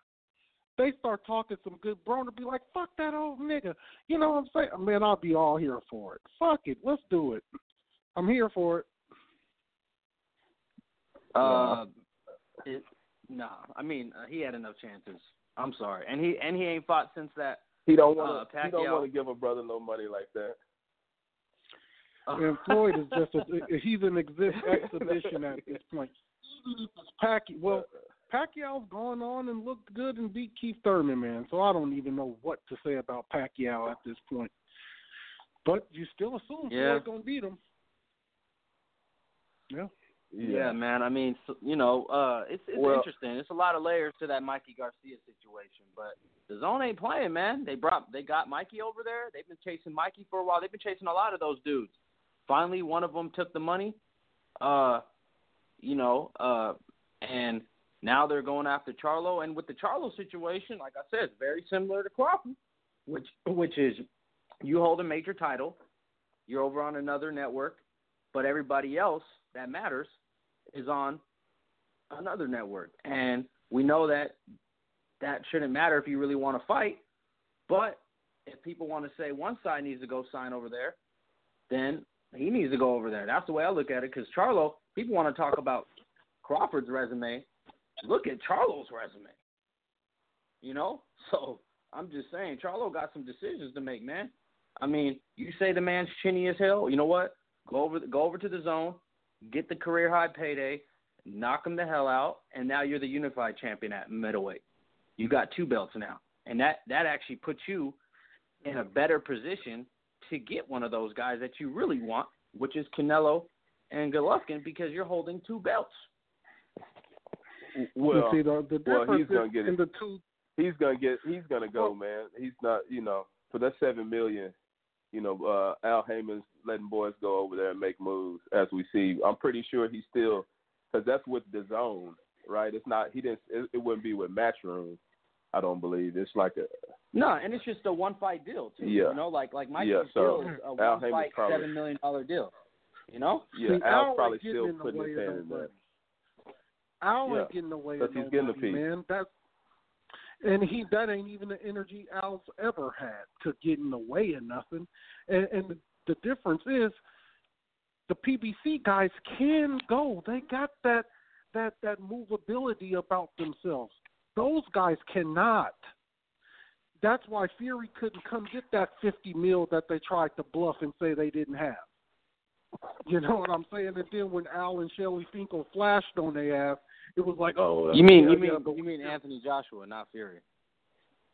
S2: They start talking some good Broner, be like, "Fuck that old nigga." You know what I'm saying? Man, I'll be all here for it. Fuck it, let's do it. I'm here for it.
S4: Uh, it, nah, I mean, uh, he had enough chances. I'm sorry, and he and he ain't fought since that.
S1: He don't want to.
S4: Uh,
S1: he don't want to give a brother no money like that.
S2: And Floyd is just a, he's an exhibit exhibition at this point. Even if it's Pacquiao, well, Pacquiao's gone on and looked good and beat Keith Thurman, man. So I don't even know what to say about Pacquiao at this point. But you still assume
S4: Yeah.
S2: Floyd's gonna beat him. Yeah.
S4: Yeah, man. I mean, so, you know, uh, it's it's
S1: Well-
S4: interesting. It's a lot of layers to that Mikey Garcia situation, but the zone ain't playing, man. They brought they got Mikey over there. They've been chasing Mikey for a while. They've been chasing a lot of those dudes. Finally, one of them took the money, uh, you know, uh, and now they're going after Charlo. And with the Charlo situation, like I said, it's very similar to Crawford, which which is you hold a major title, you're over on another network, but everybody else that matters is on another network. And we know that that shouldn't matter if you really want to fight. But if people want to say one side needs to go sign over there, then he needs to go over there. That's the way I look at it. Because Charlo, people want to talk about Crawford's resume. Look at Charlo's resume. You know, so I'm just saying, Charlo got some decisions to make, man. I mean, you say the man's chinny as hell. You know what? Go over, go over to the zone, get the career high payday, knock him the hell out, and now you're the unified champion at middleweight. You got two belts now, and that that actually puts you in a better position to get one of those guys that you really want, which is Canelo and Golovkin, because you're holding two belts.
S1: Well,
S2: see, the, the
S1: well, he's gonna get
S2: in
S1: it.
S2: the two.
S1: he's gonna get he's gonna go, man. He's not, you know, for that seven million, you know, uh Al Haymon's letting boys go over there and make moves as we see. I'm pretty sure he's still because that's with the zone, right? It's not he didn't. It, it wouldn't be with Matchroom. I don't believe it's like a
S4: No, and it's just a one fight deal too.
S1: Yeah.
S4: You know, like like my
S1: Yeah, so
S4: deal is a one
S1: Haymon's
S4: fight
S1: probably-
S4: seven million dollar deal. You know?
S1: yeah.
S2: See,
S1: Al's probably
S2: ain't getting
S1: still
S2: in the
S1: putting
S2: way
S1: his
S2: of
S1: hand
S2: no
S1: in there.
S2: money. Al
S1: Yeah,
S2: ain't getting in the way
S1: 'cause
S2: of
S1: he's getting a
S2: money,
S1: piece.
S2: man. That's and he that ain't even the energy Al's ever had to get in the way of nothing. And, and the, the difference is the PBC guys can go. They got that that that movability about themselves. Those guys cannot. That's why Fury couldn't come get that fifty mil that they tried to bluff and say they didn't have. You know what I'm saying? And then when Al and Shelly Finkel flashed on their ass, it was like, oh,
S4: You mean
S2: yeah,
S4: you mean you mean Anthony Joshua, not Fury.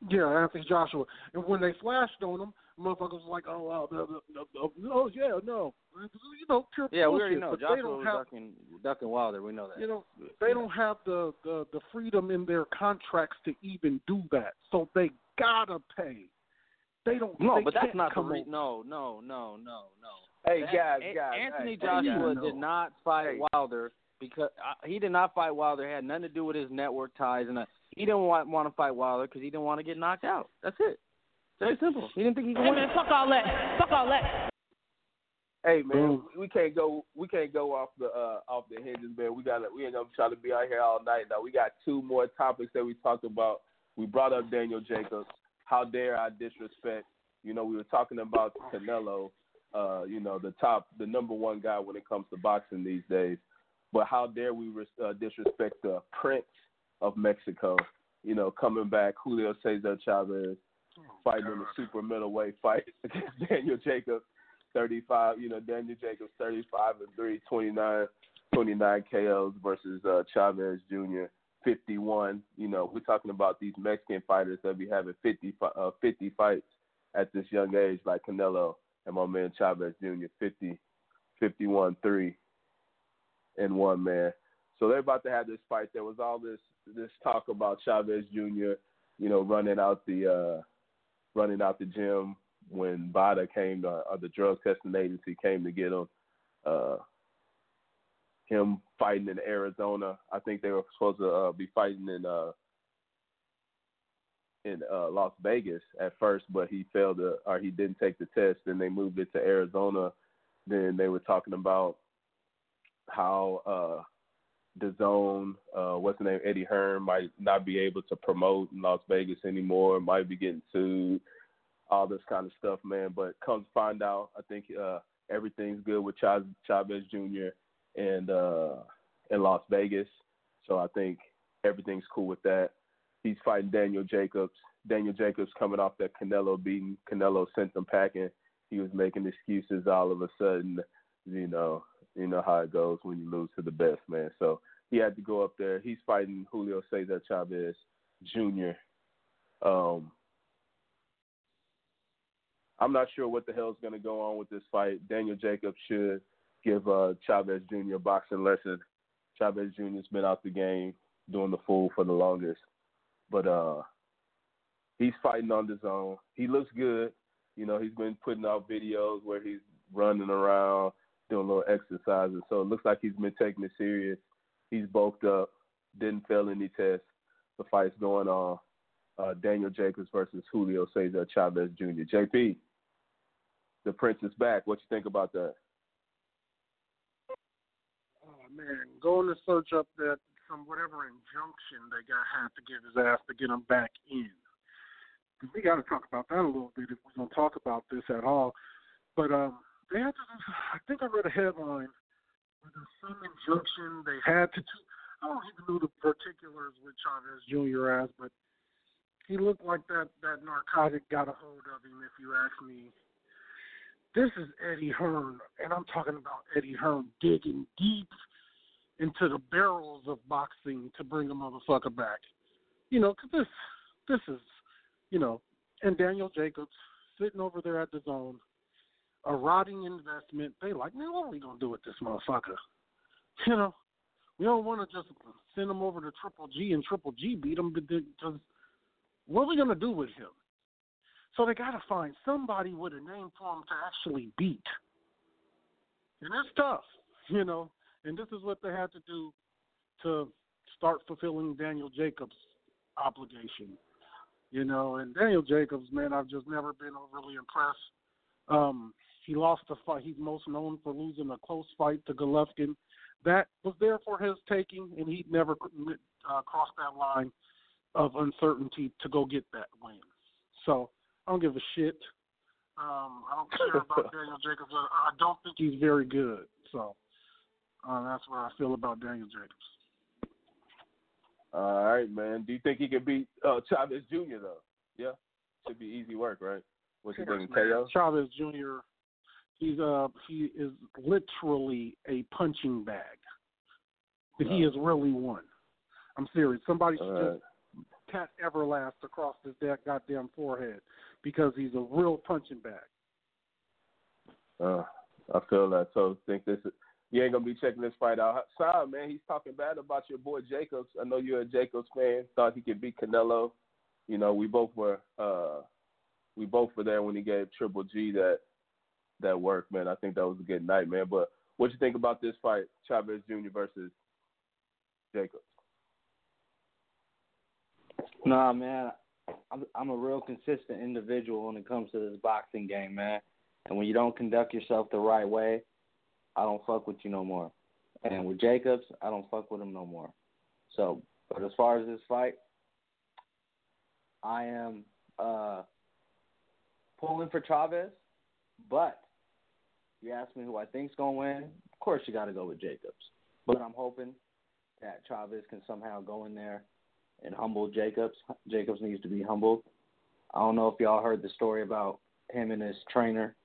S2: Yeah, Anthony Joshua. And when they flashed on him, motherfuckers was like, oh, wow, the, the, the, the, oh yeah, no, you know, pure
S4: Yeah, we already know.
S2: But they
S4: Joshua
S2: don't
S4: was
S2: have,
S4: ducking ducking Wilder, we know that.
S2: you know, they don't have the, the the freedom in their contracts to even do that. So they gotta pay. They don't.
S4: no,
S2: they
S4: but that's
S2: can't
S4: not the
S2: come
S4: re- no, no, no, no, no.
S1: Hey
S4: That-
S1: guys,
S4: A-
S1: guys,
S4: Anthony
S1: hey,
S4: Joshua
S1: hey, guys.
S4: did not fight
S1: Hey.
S4: Wilder because uh, he did not fight Wilder. It had nothing to do with his network ties, and uh, he didn't want want to fight Wilder because he didn't want to get knocked out. That's it. Very simple. He didn't think he could
S5: Hey
S4: win.
S5: man, fuck all that. Fuck all that.
S1: Hey man,
S2: Boom.
S1: we can't go we can't go off the uh off the hinges, man. We got to we ain't gonna try to be out here all night. Now we got two more topics that we talked about. We brought up Daniel Jacobs. How dare I disrespect? You know, we were talking about Canelo. Uh, you know, the top, the number one guy when it comes to boxing these days. But how dare we uh, disrespect the Prince of Mexico? You know, coming back, Julio Cesar Chavez fighting in the super middleweight fight against Daniel Jacobs. 35, you know, Daniel Jacobs 35 and 3, 29, 29 KOs versus uh, Chavez Jr. 51. You know, we're talking about these Mexican fighters that be having 50, uh, 50 fights at this young age, like Canelo and my man Chavez Jr. 50, 51, 3 and 1, man. So they're about to have this fight. There was all this this talk about Chavez Jr. You know, running out the uh, running out the gym when VADA came, to, or the drug testing agency came to get him. Uh, him fighting in Arizona. I think they were supposed to uh, be fighting in uh, in uh, Las Vegas at first, but he failed to, or he didn't take the test. Then they moved it to Arizona. Then they were talking about how the zone, uh, what's the name, Eddie Hearn might not be able to promote in Las Vegas anymore. Might be getting sued all this kind of stuff, man. But come find out, I think uh, everything's good with Chav- Chavez Jr. and uh, in Las Vegas. So I think everything's cool with that. He's fighting Daniel Jacobs. Daniel Jacobs coming off that Canelo beating. Canelo sent him packing. He was making excuses all of a sudden. You know, you know how it goes when you lose to the best, man. So he had to go up there. He's fighting Julio Cesar Chavez Jr. Um, I'm not sure what the hell is going to go on with this fight. Daniel Jacobs should give uh, Chavez Jr. a boxing lesson. Chavez Jr.'s been out the game doing the fool for the longest, but uh, he's fighting on his own. He looks good. You know, he's been putting out videos where he's running around, doing a little exercises. So it looks like he's been taking it serious. He's bulked up, didn't fail any tests. The fight's going on. Uh, Daniel Jacobs versus Julio Cesar Chavez Jr. JP. the Prince is back. What you think about that?
S2: Oh man, going to search up that some whatever injunction they got have to give his ass to get him back in. We got to talk about that a little bit if we're gonna talk about this at all. But um, they had to. I think I read a headline where there's some injunction they had to. I don't even know the particulars with Chavez Jr. as, but he looked like that that narcotic got a hold of him. If you ask me, this is Eddie Hearn, and I'm talking about Eddie Hearn digging deep into the barrels of boxing to bring a motherfucker back. You know, 'cause this this is, you know, and Daniel Jacobs sitting over there at the zone, a rotting investment. They like, man, what are we gonna do with this motherfucker? You know, we don't want to just send him over to Triple G and Triple G beat him because what are we gonna do with him? So they got to find somebody with a name for him to actually beat, and it's tough, you know. And this is what they had to do to start fulfilling Daniel Jacobs' obligation. You know, and Daniel Jacobs, man, I've just never been overly impressed. Um, he lost a fight. He's most known for losing a close fight to Golovkin. That was there for his taking, and he never uh, crossed that line of uncertainty to go get that win. So I don't give a shit. Um, I don't care about Daniel Jacobs. I, I don't think he's very good. So uh, that's what I feel about Daniel Jacobs.
S1: All right, man. Do you think he can beat uh, Chavez Jr. though? Yeah, should be easy work, right? What you thinking, KO?
S2: Chavez Jr. He's uh he is literally a punching bag. But he is really one. I'm serious. Somebody should
S1: All
S2: just tat Everlast across his goddamn forehead because he's a real punching bag.
S1: Uh, I feel that. So think this is you ain't gonna be checking this fight out. Sorry, man, he's talking bad about your boy Jacobs. I know you're a Jacobs fan. Thought he could beat Canelo. You know, we both were uh we both were there when he gave Triple G that that work, man. I think that was a good night, man. But what you think about this fight, Chavez Jr. versus Jacobs?
S4: Nah, man, I'm I'm a real consistent individual when it comes to this boxing game, man. And when you don't conduct yourself the right way, I don't fuck with you no more. And with Jacobs, I don't fuck with him no more. So, but as far as this fight, I am uh pulling for Chavez, but you ask me who I think's gonna win. Of course, you got to go with Jacobs. But I'm hoping that Chavez can somehow go in there and humble Jacobs. Jacobs needs to be humbled. I don't know if y'all heard the story about him and his trainer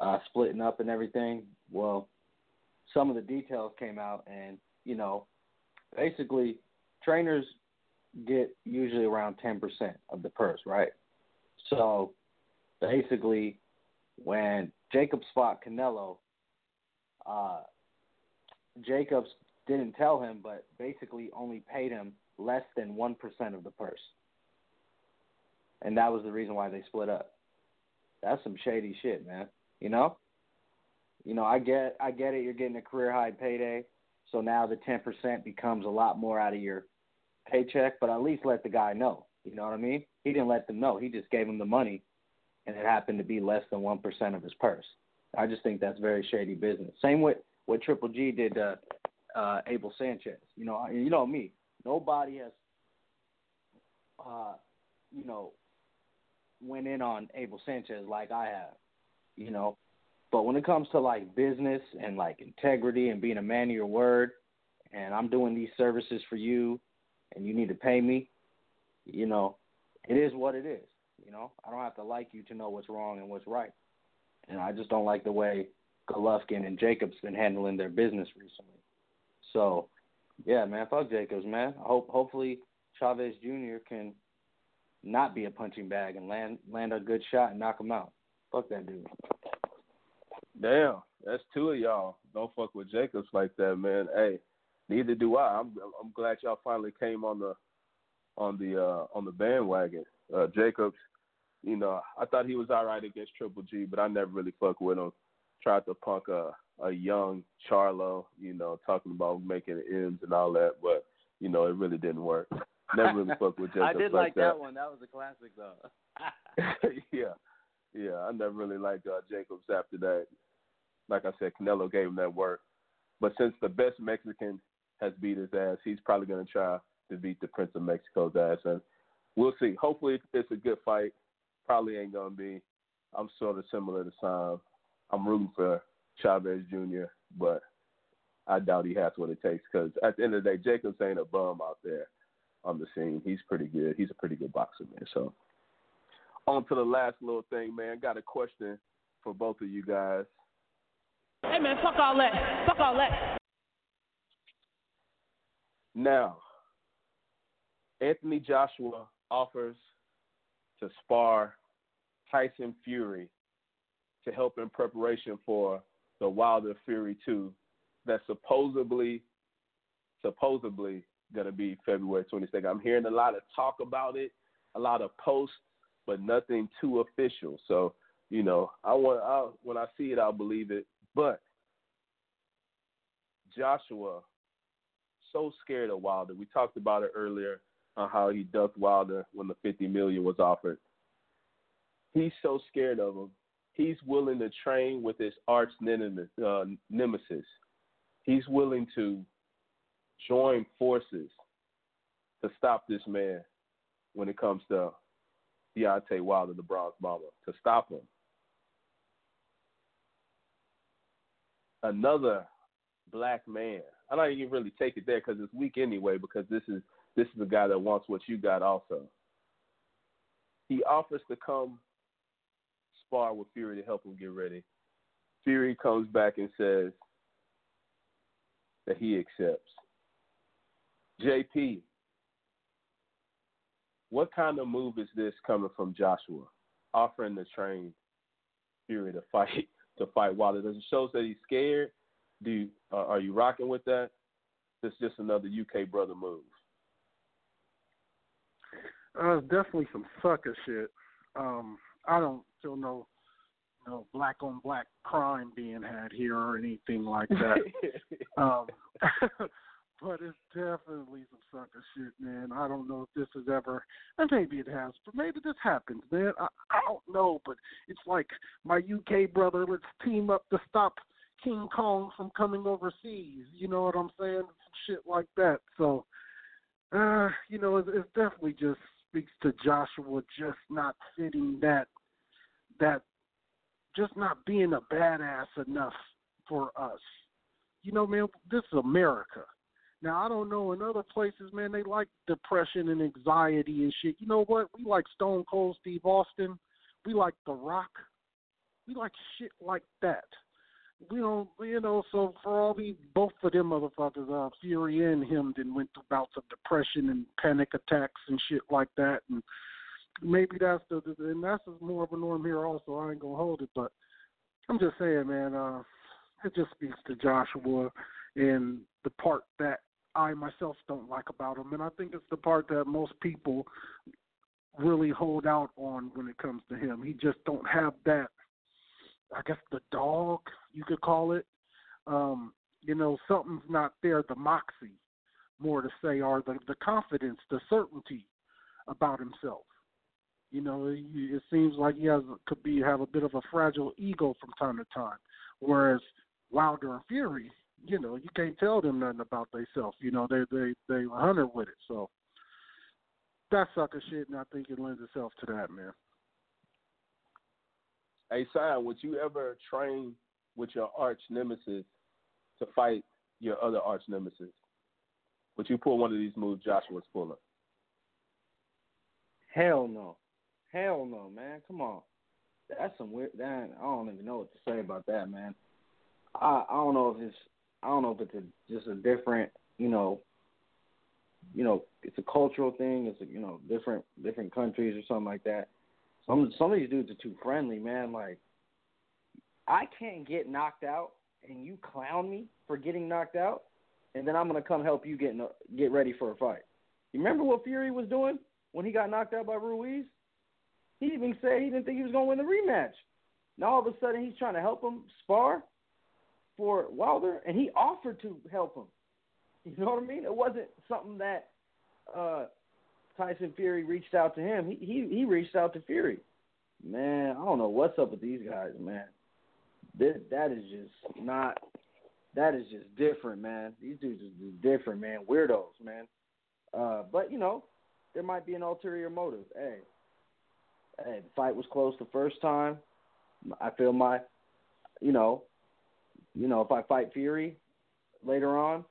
S4: uh, splitting up and everything. Well, some of the details came out, and you know, basically, trainers get usually around ten percent of the purse, right? So, basically, when Jacobs fought Canelo, uh, Jacobs didn't tell him, but basically only paid him less than one percent of the purse, and that was the reason why they split up. That's some shady shit, man. You know. You know, I get, I get it. You're getting a career high payday, so now the ten percent becomes a lot more out of your paycheck. But at least let the guy know. You know what I mean? He didn't let them know. He just gave him the money, and it happened to be less than one percent of his purse. I just think that's very shady business. Same with what Triple G did to uh, Abel Sanchez. You know, you know me. Nobody has, uh, you know, went in on Abel Sanchez like I have. You know, but when it comes to like business and like integrity and being a man of your word, and I'm doing these services for you, and you need to pay me, you know, it is what it is. You know, I don't have to like you to know what's wrong and what's right. And I just don't like the way Golovkin and Jacobs been handling their business recently. So, yeah, man, fuck Jacobs, man. I hope hopefully Chavez Jr. can not be a punching bag and land land a good shot and knock him out. Fuck that dude.
S1: Damn, that's two of y'all. Don't fuck with Jacobs like that, man. Hey, neither do I. I'm I'm glad y'all finally came on the on the uh on the bandwagon. Uh Jacobs, you know, I thought he was all right against Triple G, but I never really fuck with him. Tried to punk a a young Charlo, you know, talking about making M's and all that, but you know, it really didn't work. Never really fucked with Jacobs
S4: I did
S1: like,
S4: like that one. That was a classic though.
S1: yeah. Yeah, I never really liked uh, Jacobs after that. Like I said, Canelo gave him that work. But since the best Mexican has beat his ass, he's probably going to try to beat the Prince of Mexico's ass. And we'll see. Hopefully, it's a good fight. Probably ain't going to be. I'm sort of similar to Sam. I'm rooting for Chavez Jr., but I doubt he has what it takes because at the end of the day, Jacobs ain't a bum out there on the scene. He's pretty good. He's a pretty good boxer, man. So on to the last little thing, man. Got a question for both of you guys.
S5: Hey man, fuck all that. Fuck all that.
S1: Now, Anthony Joshua offers to spar Tyson Fury to help in preparation for the Wilder Fury 2 that's supposedly supposedly going to be February 22nd. I'm hearing a lot of talk about it, a lot of posts, but nothing too official. So, you know, I want I, when I see it, I'll believe it. But Joshua, so scared of Wilder. We talked about it earlier on how he ducked Wilder when the 50 million was offered. He's so scared of him. He's willing to train with his arch uh, nemesis. He's willing to join forces to stop this man when it comes to Deontay Wilder, the Bronze Bomber, to stop him. Another black man. I don't even really take it there because it's weak anyway. Because this is this is a guy that wants what you got also. He offers to come spar with Fury to help him get ready. Fury comes back and says that he accepts. JP, what kind of move is this coming from Joshua, offering to train Fury to fight to fight Wilder? Does it show that he's scared? Do you, uh, are you rocking with that? It's just another UK brother move.
S2: Uh, definitely some sucker shit. Um, I don't feel no no black on black crime being had here or anything like that. um, but it's definitely some sucker shit, man. I don't know if this has ever, and maybe it has, but maybe this happens, man. I, I don't know, but it's like my UK brother. Let's team up to stop King Kong from coming overseas. You know what I'm saying? Some shit like that. So, uh, you know, it's, it definitely just speaks to Joshua just not fitting that that just not being a badass enough for us. You know, man, this is America. Now I don't know in other places, man, they like depression and anxiety and shit. You know what? We like Stone Cold Steve Austin. We like The Rock. We like shit like that. We don't, you know. So for all these, both of them motherfuckers, uh, Fury and him, then went through bouts of depression and panic attacks and shit like that. And maybe that's the, the and that's more of a norm here. Also, I ain't gonna hold it, but I'm just saying, man. uh It just speaks to Joshua and the part that I myself don't like about him, and I think it's the part that most people really hold out on when it comes to him. He just don't have that. I guess the dog you could call it. Um, you know, something's not there. The moxie, more to say, or the the confidence, the certainty about himself. You know, it seems like he has could be have a bit of a fragile ego from time to time, whereas Wilder and Fury, you know, you can't tell them nothing about themselves. You know, they they they hunter with it. So that sucker shit, and I think it lends itself to that, man.
S1: Hey, Sam, would you ever train with your arch nemesis to fight your other arch nemesis? Would you pull one of these moves Joshua's pulling?
S4: Hell no, hell no, man. Come on, that's some weird. That, I don't even know what to say about that, man. I I don't know if it's I don't know if it's a, just a different, you know, you know, it's a cultural thing. It's a, you know different different countries or something like that. Some some of these dudes are too friendly, man. Like I can't get knocked out, and you clown me for getting knocked out, and then I'm gonna come help you get get ready for a fight. You remember what Fury was doing when he got knocked out by Ruiz? He even said he didn't think he was gonna win the rematch. Now all of a sudden he's trying to help him spar for Wilder, and he offered to help him. You know what I mean? It wasn't something that uh, Tyson Fury reached out to him. He he, he reached out to Fury. man, I don't know what's up with these guys, man. This, that is just not. That is just different, man. These dudes are different, man. Weirdos, man. Uh, but you know, there might be an ulterior motive. Hey, hey, the fight was close the first time. I feel my, you know, you know, if I fight Fury later on,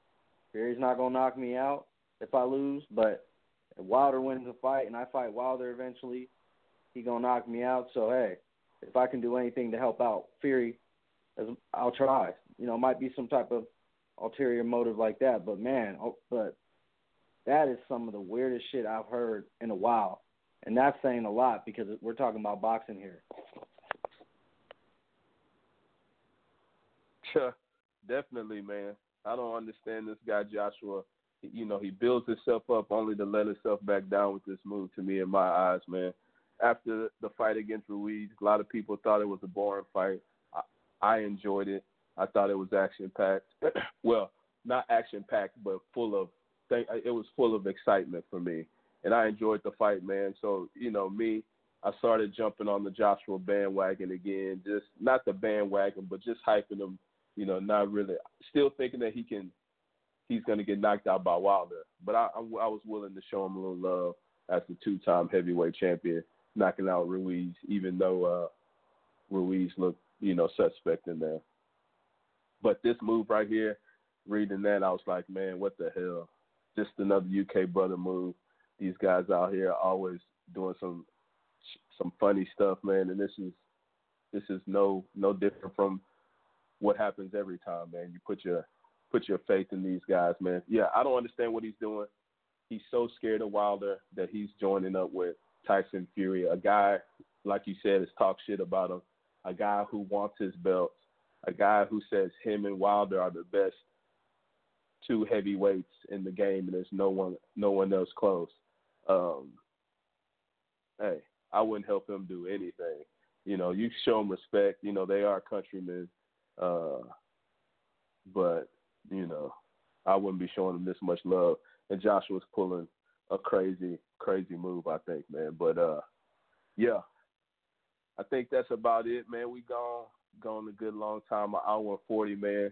S4: Fury's not gonna knock me out if I lose. But Wilder wins the fight and I fight Wilder eventually, he gonna knock me out. So hey, if I can do anything to help out Fury, I'll try. You know, it might be some type of ulterior motive like that. But man, oh, but that is some of the weirdest shit I've heard in a while, and that's saying a lot because we're talking about boxing here.
S1: Sure, definitely, man. I don't understand this guy Joshua. You know, he builds himself up only to let himself back down with this move. To me, in my eyes, man. After the fight against Ruiz, a lot of people thought it was a boring fight. I, I enjoyed it. I thought it was action packed. well, not action packed, but full of it was full of excitement for me, and I enjoyed the fight, man. So you know me, I started jumping on the Joshua bandwagon again. Just not the bandwagon, but just hyping him. You know, not really. Still thinking that he can, he's going to get knocked out by Wilder, but I, I, I was willing to show him a little love as the two-time heavyweight champion, knocking out Ruiz, even though uh, Ruiz looked, you know, suspect in there. But this move right here, reading that, I was like, man, what the hell? just another UK brother move. These guys out here always doing some some funny stuff, man, and this is this is no no different from what happens every time, man. You put your put your faith in these guys, man. Yeah, I don't understand what he's doing. He's so scared of Wilder that he's joining up with Tyson Fury, a guy like you said is talk shit about him, a guy who wants his belt, a guy who says him and Wilder are the best two heavyweights in the game, and there's no one no one else close. Um, hey, I wouldn't help him do anything. You know, you show them respect. You know, they are countrymen, uh, but you know, I wouldn't be showing him this much love. And Joshua's pulling a crazy, crazy move, I think, man. But uh, yeah, I think that's about it, man. We gone gone a good long time, an hour and forty, man.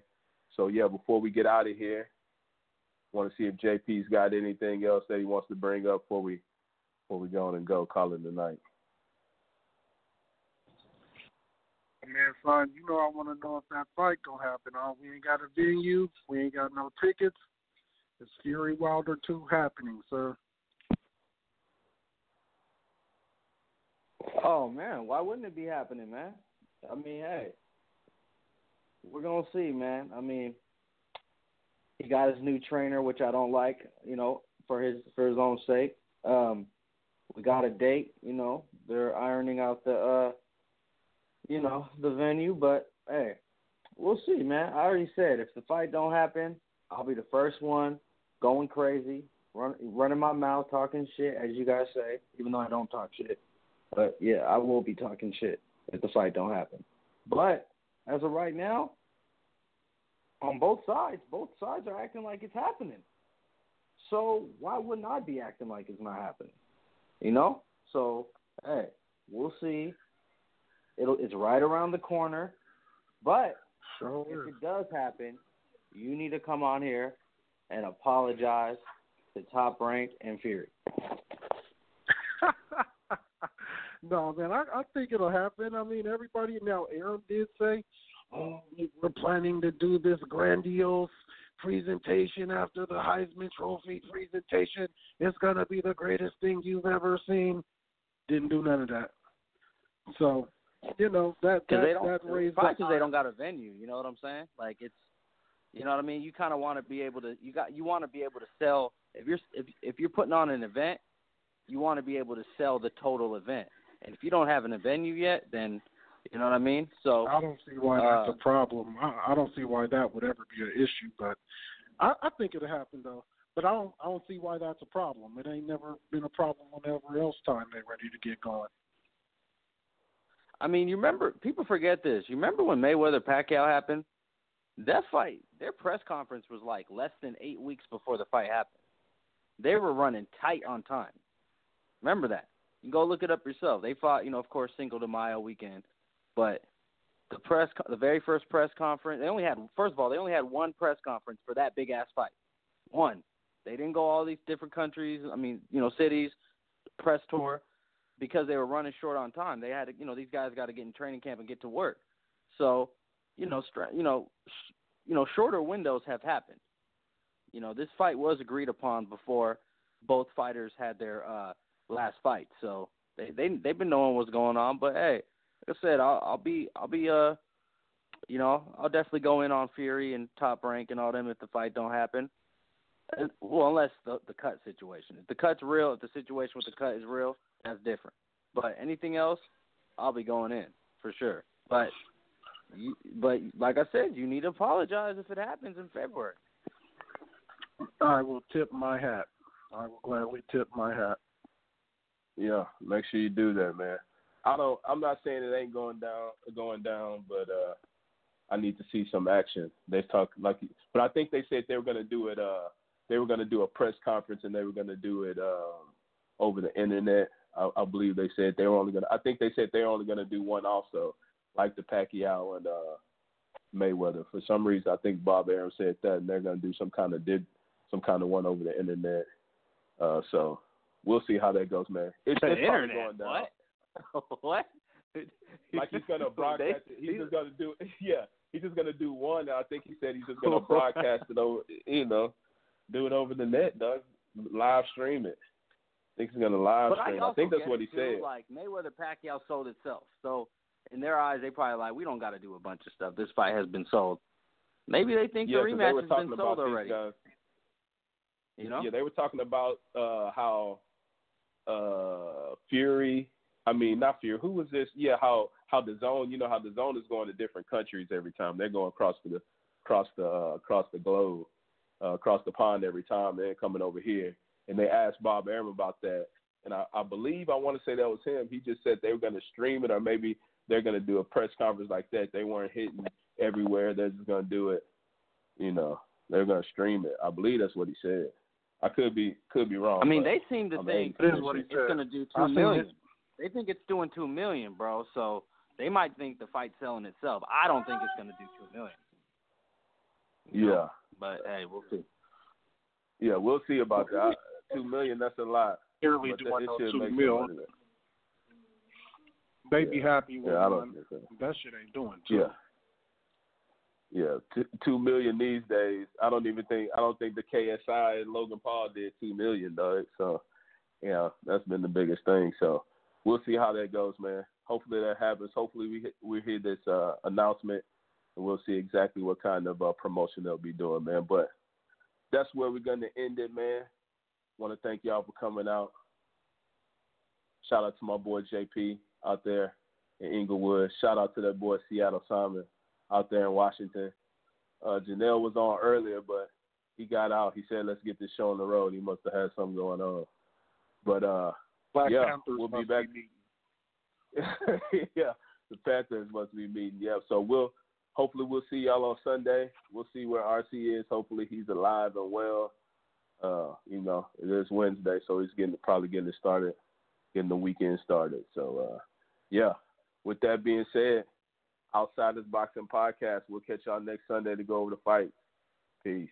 S1: So yeah, before we get out of here, want to see if JP's got anything else that he wants to bring up before we before we go on and go call it tonight.
S2: Man, son, you know I want to know if that fight gonna happen. Uh, we ain't got a venue, we ain't got no tickets. It's Fury Wilder two happening, sir.
S4: Oh man, why wouldn't it be happening, man? I mean, hey, we're gonna see, man. I mean, he got his new trainer, which I don't like, you know, for his for his own sake. Um, we got a date, you know. They're ironing out the, uh, you know, the venue, but hey, we'll see, man. I already said if the fight don't happen, I'll be the first one going crazy, run, running my mouth, talking shit, as you guys say, even though I don't talk shit. But yeah, I will be talking shit if the fight don't happen. But as of right now, on both sides, both sides are acting like it's happening. So why wouldn't I be acting like it's not happening? You know? So hey, we'll see. It'll it's right around the corner. But
S2: sure
S4: if it does happen, you need to come on here and apologize to Top Rank and Fury.
S2: no, man, I, I think it'll happen. I mean, everybody now. Arum did say oh, we're planning to do this grandiose presentation after the Heisman Trophy presentation. It's gonna be the greatest thing you've ever seen. Didn't do none of that. So, you know that that,
S4: they don't,
S2: that raised
S4: because they don't got a venue. You know what I'm saying? Like it's, you know what I mean. You kind of want to be able to. You got you want to be able to sell if you're if if you're putting on an event, you want to be able to sell the total event. And if you don't have an venue yet, then you know what I mean? So
S2: I don't see why
S4: uh,
S2: that's a problem. I, I don't see why that would ever be an issue, but I, I think it'll happen though. But I don't I don't see why that's a problem. It ain't never been a problem whenever else time they're ready to get going.
S4: I mean, you remember people forget this. You remember when Mayweather Pacquiao happened? That fight, their press conference was like less than eight weeks before the fight happened. They were running tight on time. Remember that? You go look it up yourself. They fought, you know, of course, Cinco de Mayo weekend, but the press, the very first press conference, they only had. First of all, they only had one press conference for that big ass fight. One. They didn't go all these different countries. I mean, you know, cities, press tour, because they were running short on time. They had to, you know, these guys got to get in training camp and get to work. So, you know, you know, sh- you know, shorter windows have happened. You know, this fight was agreed upon before both fighters had their uh last fight. So they they they've been knowing what's going on. But hey, like I said, I'll I'll be I'll be uh you know I'll definitely go in on Fury and Top Rank and all them if the fight don't happen. Well, unless the the cut situation. If the cut's real, if the situation with the cut is real, that's different. But anything else, I'll be going in for sure. But you, but like I said, you need to apologize if it happens in February.
S2: I will tip my hat. I will gladly tip my hat.
S1: Yeah, make sure you do that, man. I don't. I'm not saying it ain't going down, going down, but uh, I need to see some action. They talk like, but I think they said they were going to do it. Uh, they were going to do a press conference and they were going to do it um, over the internet. I, I believe they said they were only going. to I think they said they're only going to do one also, like the Pacquiao and uh, Mayweather. For some reason, I think Bob Arum said that, and they're going to do some kind of did some kind of one over the internet. Uh, so we'll see how that goes, man. It's,
S4: the internet.
S1: going down.
S4: What? what?
S1: Like he's gonna broadcast it. He's
S4: they-
S1: just gonna do yeah. He's just gonna do one. I think he said he's just gonna broadcast it over. You know, do it over the net, dog. Live stream it. I think he's gonna live
S4: But I,
S1: stream. I,
S4: also
S1: think that's what he
S4: too,
S1: said.
S4: Like Mayweather Pacquiao sold itself, so in their eyes, they probably like we don't got to do a bunch of stuff. This fight has been sold. Maybe they think
S1: yeah,
S4: the rematch has been sold already.
S1: guys.
S4: You know?
S1: Yeah, they were talking about uh how uh Fury. I mean, not Fury. Who was this? Yeah, how how the zone. You know how the zone is going to different countries every time. They're going across the across the uh, across the globe, uh, across the pond every time. They're coming over here, and they asked Bob Arum about that. And I, I believe I want to say that was him. He just said they were going to stream it, or maybe they're going to do a press conference like that. They weren't hitting everywhere. They're just going to do it. You know, they're going to stream it. I believe that's what he said. I could be could be wrong.
S4: I mean, they seem to
S1: I'm
S4: think
S2: It is what
S4: it's going to do
S2: I
S4: two
S2: seen
S4: million. They think it's doing two million, bro. So they might think the fight's selling itself. I don't think it's going to do two million. You know?
S1: Yeah.
S4: But hey, we'll see.
S1: Yeah, we'll see about that. Two million, that's a lot.
S2: Barely
S1: But that-
S2: doing
S1: it
S2: no
S1: should
S2: two
S1: make some
S2: They be happy with
S1: Yeah, I
S2: one.
S1: don't think so.
S2: That shit ain't doing two.
S1: Yeah. Yeah, t- two million these days. I don't even think I don't think the KSI and Logan Paul did two million, dog. So, yeah, that's been the biggest thing. So, we'll see how that goes, man. Hopefully that happens. Hopefully we we hear this uh, announcement and we'll see exactly what kind of uh, promotion they'll be doing, man. But that's where we're gonna end it, man. Want to thank y'all for coming out. Shout out to my boy JP out there in Inglewood. Shout out to that boy Seattle Simon out there in Washington. Uh, Janelle was on earlier, but he got out. He said, "Let's get this show on the road." He must have had something going on. But uh,
S2: Black
S1: Yeah,
S2: Panthers
S1: we'll be back.
S2: meeting.
S1: yeah, the Panthers must be meeting. Yeah, so we'll hopefully we'll see y'all on Sunday. We'll see where RC is. Hopefully he's alive and well. Uh, you know, it is Wednesday, so he's getting probably getting it started, getting the weekend started. So uh, yeah. With that being said, outside this boxing podcast, we'll catch y'all next Sunday to go over the fight. Peace.